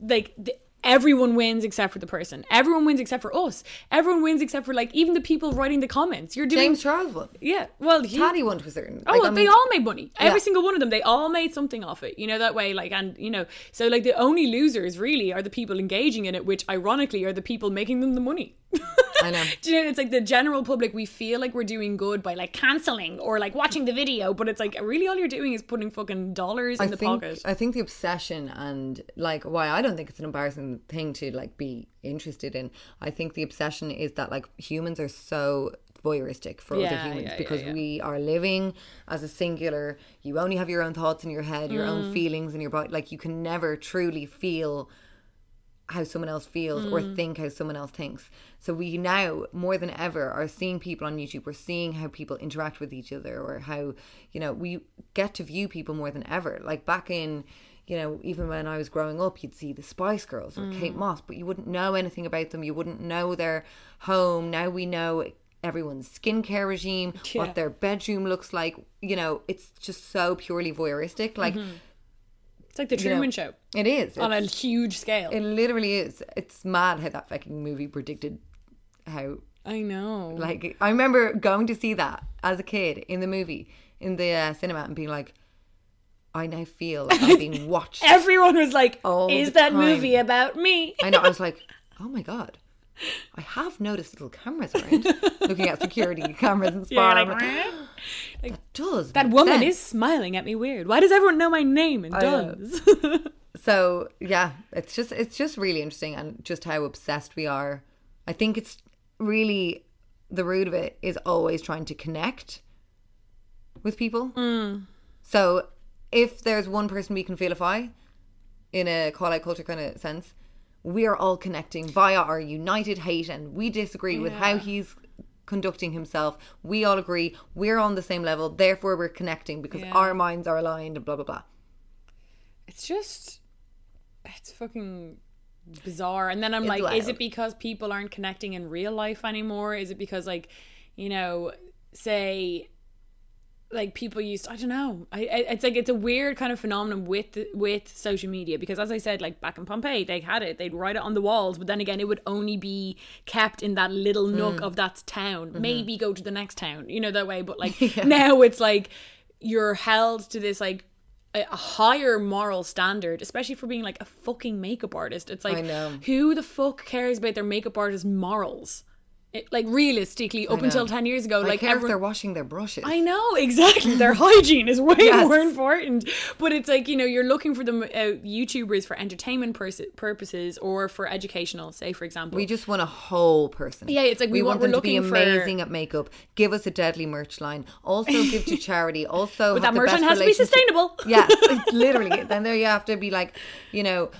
like the, everyone wins except for the person. Everyone wins except for us. Everyone wins except for like even the people writing the comments. You're doing James Charles won yeah. Well, he, Tati won to a certain Oh, like, I they all made money. Every Yeah. single one of them. They all made something off it. You know that way. Like, and you know, so like the only losers really are the people engaging in it, which ironically are the people making them the money. I know Do you know? It's like the general public. We feel like we're doing good by like canceling or like watching the video, but it's like really all you're doing is putting fucking dollars in I the think pocket. I think the obsession and like why I don't think it's an embarrassing thing to like be interested in. I think the obsession is that like humans are so voyeuristic for other humans yeah, yeah, because yeah. we are living as a singular. You only have your own thoughts in your head, your Mm. own feelings in your body. Like you can never truly feel how someone else feels or Mm. think how someone else thinks. So we now more than ever are seeing people on YouTube. We're seeing how people interact with each other or how, you know, we get to view people more than ever. Like back in, you know, even when I was growing up, you'd see the Spice Girls or Mm. Kate Moss, but you wouldn't know anything about them. You wouldn't know their home. Now we know everyone's skincare regime, Yeah. what their bedroom looks like. You know, it's just so purely voyeuristic. Like it's like the you know, Truman Show It is. on a huge scale. it literally is. It's mad how that fucking movie predicted how. I know. Like, I remember going to see that as a kid in the movie, in the uh, cinema, and being like, I now feel like I'm being watched. Everyone was like, All "Is that time. movie about me?" I know. I was like, oh my God. I have noticed little cameras around, looking at security cameras and Yeah, spy. like, that does. that woman sense. is smiling at me weird. Why does everyone know my name and does? so yeah it's just it's just really interesting and just how obsessed we are i think it's really the root of it is always trying to connect with people Mm. so if there's one person we can vilify in a call out culture kind of sense we are all connecting via our united hate and we disagree with how he's conducting himself we all agree we're on the same level therefore we're connecting because Yeah. our minds are aligned and blah blah blah it's just, it's fucking bizarre. And then I'm It's like, is it because people aren't connecting in real life anymore? Is it because like, you know, say. Like people used, I don't know. I, I, it's like it's a weird kind of phenomenon with with social media because, as I said, like back in Pompeii, they had it. They'd write it on the walls, but then again, it would only be kept in that little hmm. nook of that town. Mm-hmm. Maybe go to the next town, you know that way. But like now, it's like you're held to this like a a higher moral standard, especially for being like a fucking makeup artist. It's like, who the fuck cares about their makeup artist morals? It, like realistically, up know. until ten years ago, I like everyone, they're washing their brushes I know exactly. Their hygiene is way Yes. more important. But it's like you know you're looking for them uh, YouTubers for entertainment pers- purposes or for educational. Say for example, We just want a whole person. Yeah, it's like we want- them we're to be looking for- amazing at makeup. Give us a deadly merch line. Also give to charity. Also, But that merch line has to be sustainable. Yes, literally. Then there you have to be like, you know,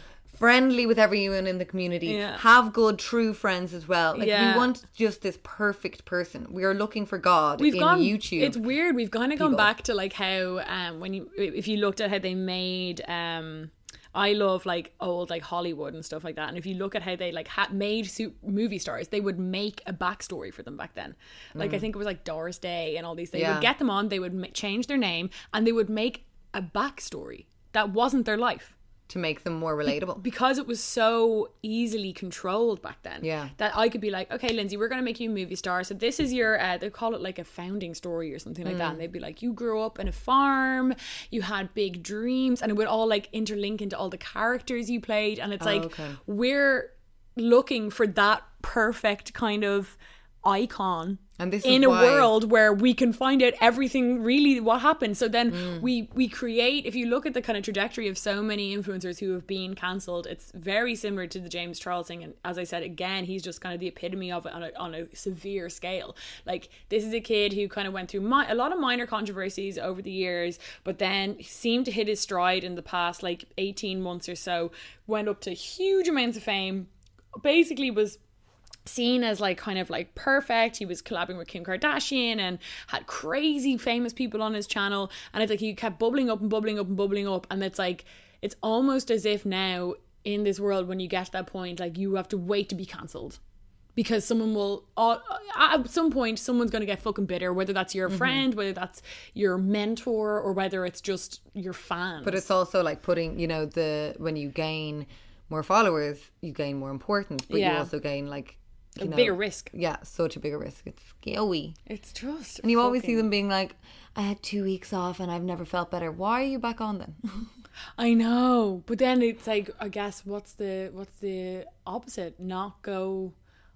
friendly with everyone in the community. Yeah. Have good, true friends as well. Like Yeah. we want just this perfect person. We are looking for God we've in gone YouTube. It's weird. We've kind of gone back to like how um when you if you looked at how they made um. I love like old like Hollywood and stuff like that. And if you look at how they like had made su- movie stars, they would make a backstory for them back then. Like I think it was like Doris Day and all these. things. Mm. Yeah. would get them on. They would ma- change their name and they would make a backstory that wasn't their life to make them more relatable. because it was so easily controlled back then. Yeah. That I could be like, okay, Lindsay, we're gonna make you a movie star. So this is your uh, they call it like a founding story or something like Mm. that. And they'd be like, you grew up in a farm, you had big dreams, and it would all like interlink into all the characters you played. And it's like Oh, okay. we're looking for that perfect kind of icon And this in a why- world where we can find out everything really what happened. So then Mm. we we create if you look at the kind of trajectory of so many influencers who have been cancelled it's very similar to the james charles thing and as i said again he's just kind of the epitome of it on a, on a severe scale. Like this is a kid who kind of went through mi- a lot of minor controversies over the years but then seemed to hit his stride in the past like 18 months or so went up to huge amounts of fame basically was seen as like kind of like perfect. He was collabing with Kim Kardashian and had crazy famous people on his channel. And it's like he kept bubbling up and bubbling up and bubbling up. And it's like, it's almost as if now in this world, when you get to that point, like you have to wait to be cancelled. Because someone will, uh, at some point, someone's going to get fucking bitter, whether that's Mm-hmm. your friend, whether that's your mentor, or whether it's just your fan. But it's also like putting, you know, the when you gain more followers, you gain more importance, but you also gain like a know, bigger risk. Yeah, such a bigger risk. It's scary. It's just. And you always see them being like, I had two weeks off and I've never felt better. Why are you back on then? I know, but then it's like I guess what's the what's the opposite? Not go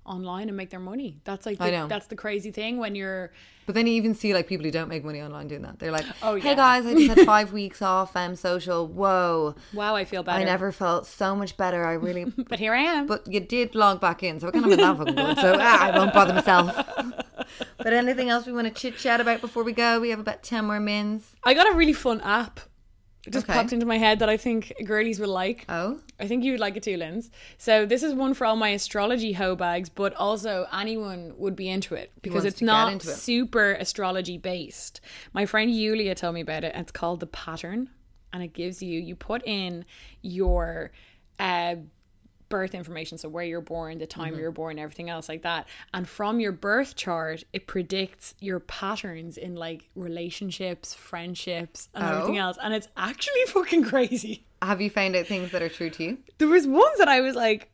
online and make their money. That's like the, I know. that's the crazy thing when you're But then you even see like people who don't make money online doing that. They're like, Oh, hey yeah. guys, I just had five weeks off um, social. Whoa. wow, I feel better. I never felt so much better. I really. but here I am. But you did log back in, so we're kind of that fucking good. So ah, I won't bother myself. but anything else we want to chit chat about before we go? We have about 10 more mins. I got a really fun app. It just Okay. popped into my head that I think girlies will like. Oh? I think you would like it too, Linz. So this is one for all my astrology hoe bags, but also anyone would be into it because it's not it. super astrology based. My friend Yulia told me about it. It's called the pattern, and it gives you you put in your uh, birth information, so where you're born, the Mm-hmm. time you're born, everything else like that, and from your birth chart, it predicts your patterns in like relationships, friendships, and everything Oh. else, and it's actually fucking crazy Have you found out things that are true to you? there was ones that I was like,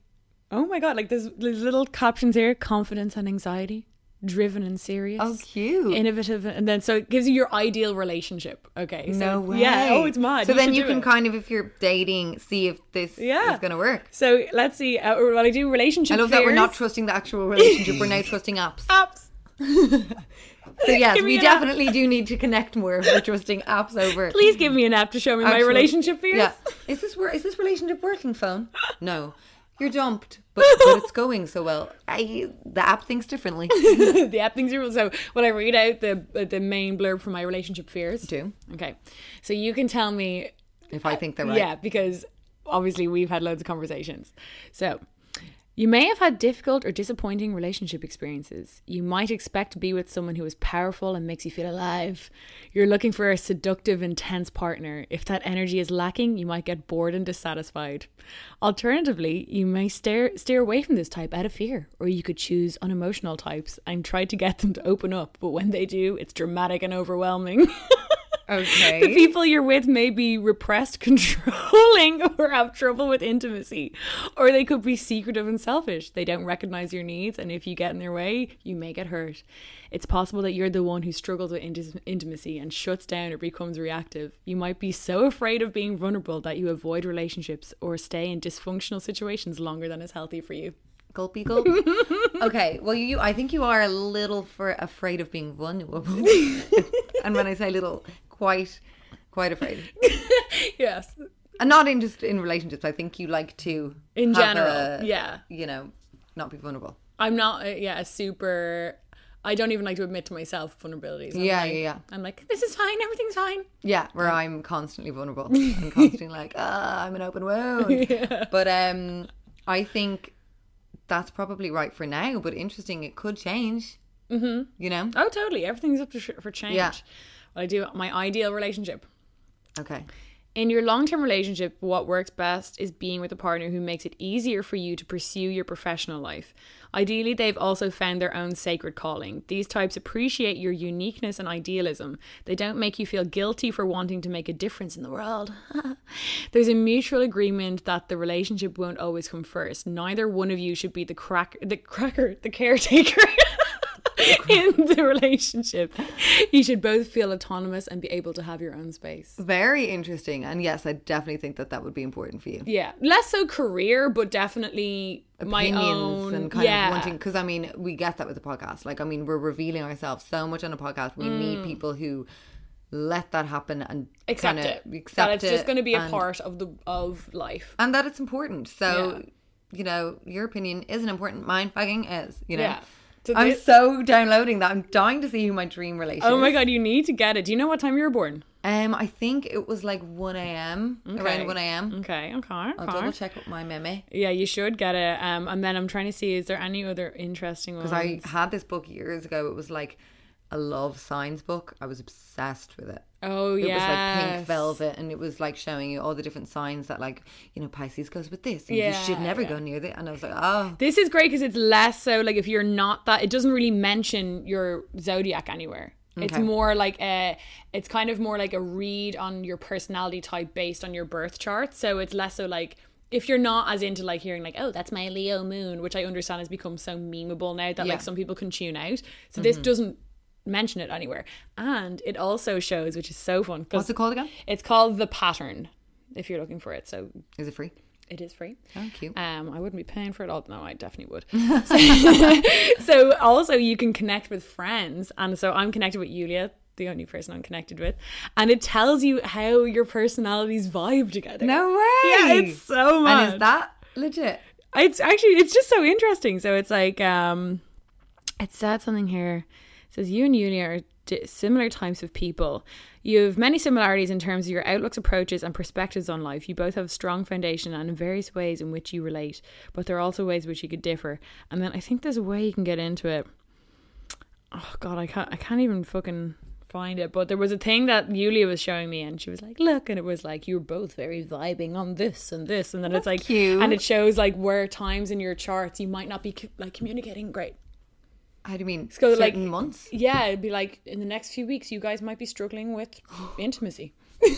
oh my god, like there's, there's little captions here: confidence and anxiety, driven and serious. Oh, cute. Innovative, and then so it gives you your ideal relationship. Okay, so, no way. Yeah, oh, it's mad. So then you can it. kind of, if you're dating, see if this Yeah. is going to work. So let's see. Uh, what I do relationship. I love that we're not trusting the actual relationship. we're now trusting apps. apps. So yes, we an app. definitely do need to connect more. if We're trusting apps over. Please give me an app to show me my relationship fears. Yeah. Is this wor- is this relationship working, phone? No. You're dumped, but, but it's going so well. I, the app thinks differently. the app things are so when I read out the the main blurb for my relationship fears. Do. Okay, so you can tell me If I think they're uh, right. Yeah, because obviously we've had loads of conversations. So, you may have had difficult or disappointing relationship experiences. You might expect to be with someone who is powerful and makes you feel alive. You're looking for a seductive, intense partner. If that energy is lacking, you might get bored and dissatisfied. Alternatively, you may steer steer away from this type out of fear, or you could choose unemotional types and try to get them to open up. But when they do, it's dramatic and overwhelming. Okay. The people you're with may be repressed, controlling, or have trouble with intimacy. Or they could be secretive and selfish. They don't recognize your needs, and if you get in their way, you may get hurt. It's possible that you're the one who struggles with inti- intimacy and shuts down or becomes reactive. You might be so afraid of being vulnerable that you avoid relationships or stay in dysfunctional situations longer than is healthy for you. Gulpy gulp. okay. Well, you. I think you are a little for afraid of being vulnerable. and when I say little, quite, quite afraid. Yes. And not in just in relationships. I think you like to, In general, a- yeah. You know, not be vulnerable. I'm not, uh, yeah, a super. I don't even like to admit to myself vulnerabilities. I'm Yeah, like- yeah, yeah. I'm like, this is fine, everything's fine. Yeah, where I'm constantly vulnerable. I'm constantly like, ah, I'm an open wound. But um, I think that's probably right for now. But interesting, it could change. Mm-hmm. You know. Oh, totally. Everything's up to sh- for change. Yeah. I do, my ideal relationship. Okay. In your long term relationship, what works best is being with a partner who makes it easier for you to pursue your professional life. Ideally, they've also found their own sacred calling. These types appreciate your uniqueness and idealism. They don't make you feel guilty for wanting to make a difference in the world. There's a mutual agreement that the relationship won't always come first. Neither one of you should be the crack the cracker, the caretaker. in the relationship. You should both feel autonomous and be able to have your own space. Very interesting. And yes, I definitely think that that would be important for you. Yeah, less so career, but definitely my own. and kind yeah. of wanting, because I mean, we get that with the podcast. Like, I mean, we're revealing ourselves so much on a podcast. We need people who let that happen and Mm. accept it. Accept that it's it just going to be a part of the of life. and that it's important. So, Yeah. you know, your opinion isn't important. Mine fucking is. You know. Yeah. So I'm this- so downloading that. I'm dying to see who my dream relation. Oh my god, you need to get it. Do you know what time you were born? Um, I think it was like 1 a.m. Okay. around 1 a.m. Okay, okay. I'll okay. double check with my meme Yeah, you should get it. Um, and then I'm trying to see is there any other interesting ones? because I had this book years ago. It was like a love signs book. I was obsessed with it. oh yeah, It yeah, was like pink velvet, and it was like showing you all the different signs that, like, you know, Pisces goes with this, and you should never yeah. go near it. And I was like, oh, This is great because it's less so like if you're not that, it doesn't really mention your zodiac anywhere. Okay. It's more like a, it's kind of more like a read on your personality type based on your birth chart. So it's less so like if you're not as into like hearing like, oh, that's my Leo moon, which I understand has become so memeable now that Yeah. Mm-hmm. like some people can tune out. So this doesn't mention it anywhere, and it also shows, which is so fun. what's it called again? It's called the pattern. If you're looking for it, so Is it free? it is free. Oh, cute. Um, I wouldn't be paying for it. all. No, I definitely would. so, so also you can connect with friends, and so I'm connected with Yulia, the only person I'm connected with, and it tells you how your personalities vibe together. No way. Yeah, it's so much. And is that legit? It's actually it's just so interesting. So it's like um, it said something here. Says you and Yulia are di- similar types of people. You have many similarities in terms of your outlooks, approaches, and perspectives on life. You both have a strong foundation and in various ways in which you relate, but there are also ways which you could differ. And then I think there's a way you can get into it. Oh God, I can't. I can't even fucking find it. But there was a thing that Yulia was showing me, and she was like, "Look," and it was like you're both very vibing on this and this, and then it's like, cute. and it shows like where times in your charts you might not be like communicating great. How do you mean? certain like- months? Yeah, it'd be like in the next few weeks, you guys might be struggling with intimacy.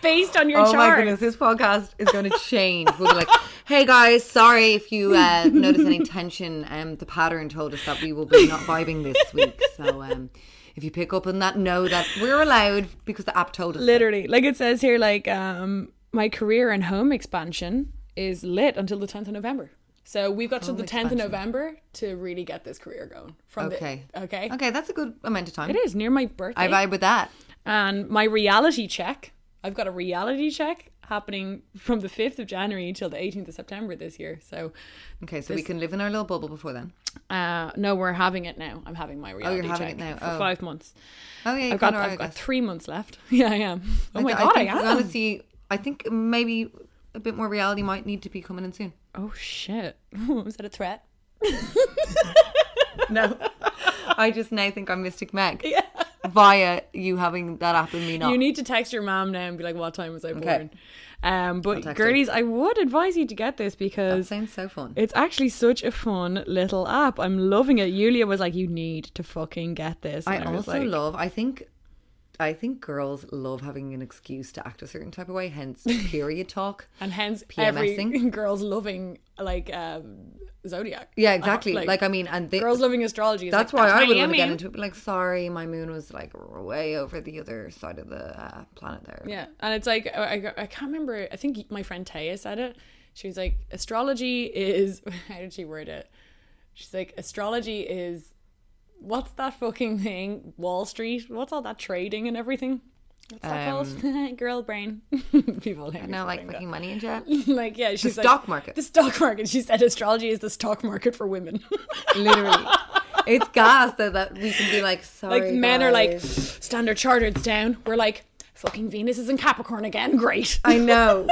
Based on your Oh chart. my goodness, this podcast is going to change. We'll be like, hey guys, sorry if you uh, notice any tension. Um, the pattern told us that we will be not vibing this week. So um, if you pick up on that, know that we're allowed because the app told us. Literally. Like it says here, like um my career and home expansion is lit until the 10th of November. So we've got till the 10th of. November to really get this career going. From the- Okay. okay. Okay, that's a good amount of time. It is near my birthday. I vibe with that. and my reality check. I've got a reality check happening from the 5th of January till the 18th of September this year. So Okay, so we can live in our little bubble before then. uh no, we're having it now. I'm having my reality having check it now. for Oh. 5 months. Oh yeah, I've got I I've got 3 months left. Yeah, I am. Oh my I god, I, think am. honestly, I think maybe a bit more reality might need to be coming in soon. Oh shit. Was that a threat? No, I just now think I'm Mystic Meg Yeah. via you having that app and me not. You need to text your mom now and be like, "What time was I born?" Um, but girlies, I would advise you to get this that because sounds so fun. it's actually such a fun little app. I'm loving it. Yulia was like, "You need to fucking get this." I was also like, love. I think. I think girls love having an excuse to act a certain type of way. Hence, period talk. and hence PMSing. every girls loving like um, zodiac. Yeah, exactly. Like, I mean, and they, girls loving astrology. That's like, why I would want to get into it. Like, sorry, my moon was like way over the other side of the uh, planet there. Yeah, and it's like I, I, I can't remember. I think my friend Taya said it. She was like, "Astrology is." How did she word it? She's like, "Astrology is." What's that fucking thing? Wall Street. What's all that trading and everything? What's that called? Girl brain. People hate No, like fucking money and jet. like yeah, she's like, the stock market. The stock market. She said astrology is the stock market for women. Literally, it's gas though that we can be like, sorry. like men are like standard chartered's down. We're like fucking Venus is in Capricorn again. Great. I know.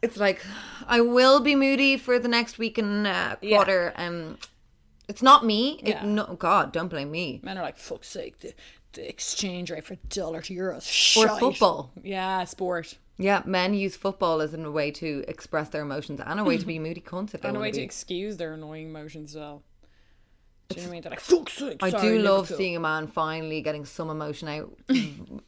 It's like I will be moody for the next week and uh, Yeah. quarter. Um, it's not me. It, no, God, don't blame me. Men are like, fuck's sake, the, the exchange rate for dollar to euro is Or football. Yeah, sport. Yeah, men use football as a way to express their emotions and a way to be moody cunts if they And a way to to excuse their annoying emotions as well. Do you know what I mean? They're like, fuck's sake, I sorry, do love Liverpool." seeing a man finally getting some emotion out.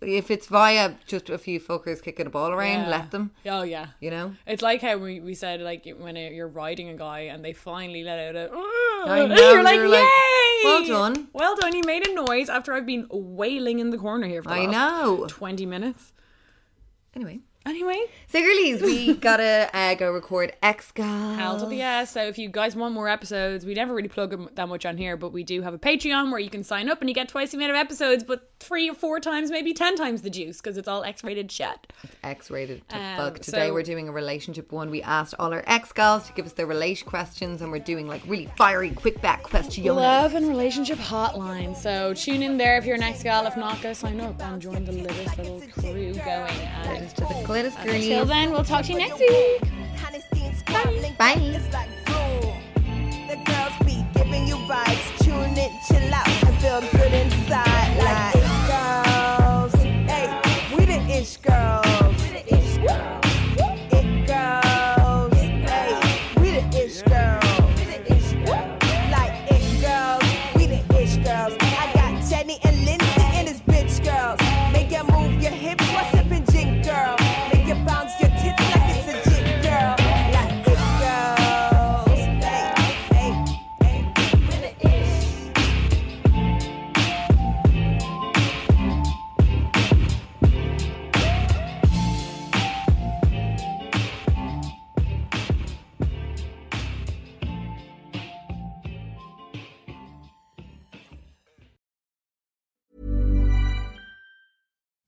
if it's via just a few fuckers kicking a ball around, Yeah. let them. Oh, yeah. You know. It's like how we, we said, like, when you're riding a guy and they finally let out a, "Ah," know, You're like, you're like, yay! well done. Well done. You made a noise after I've been wailing in the corner here for I know. 20 minutes. Anyway, Anyway, so girlies, we gotta uh, go record X Gal. LWS. So if you guys want more episodes, we never really plug 'em that much on here, but we do have a Patreon where you can sign up and you get twice the amount of episodes, but three or four times, maybe ten times the juice because it's all X-rated shit. It's X rated to Um, fuck. Today so- we're doing a relationship one. We asked all our ex gals to give us their relation questions, and we're doing like really fiery, quick back questions. Love and relationship hotline. So tune in there if you're an ex-gal. If not, go sign up and join the latest little crew going. And To the glitters, until girlies. then, we'll talk to you next week. Bye. It's like boom. The girls be giving you vibes. Tune in, chill out, and feel good inside.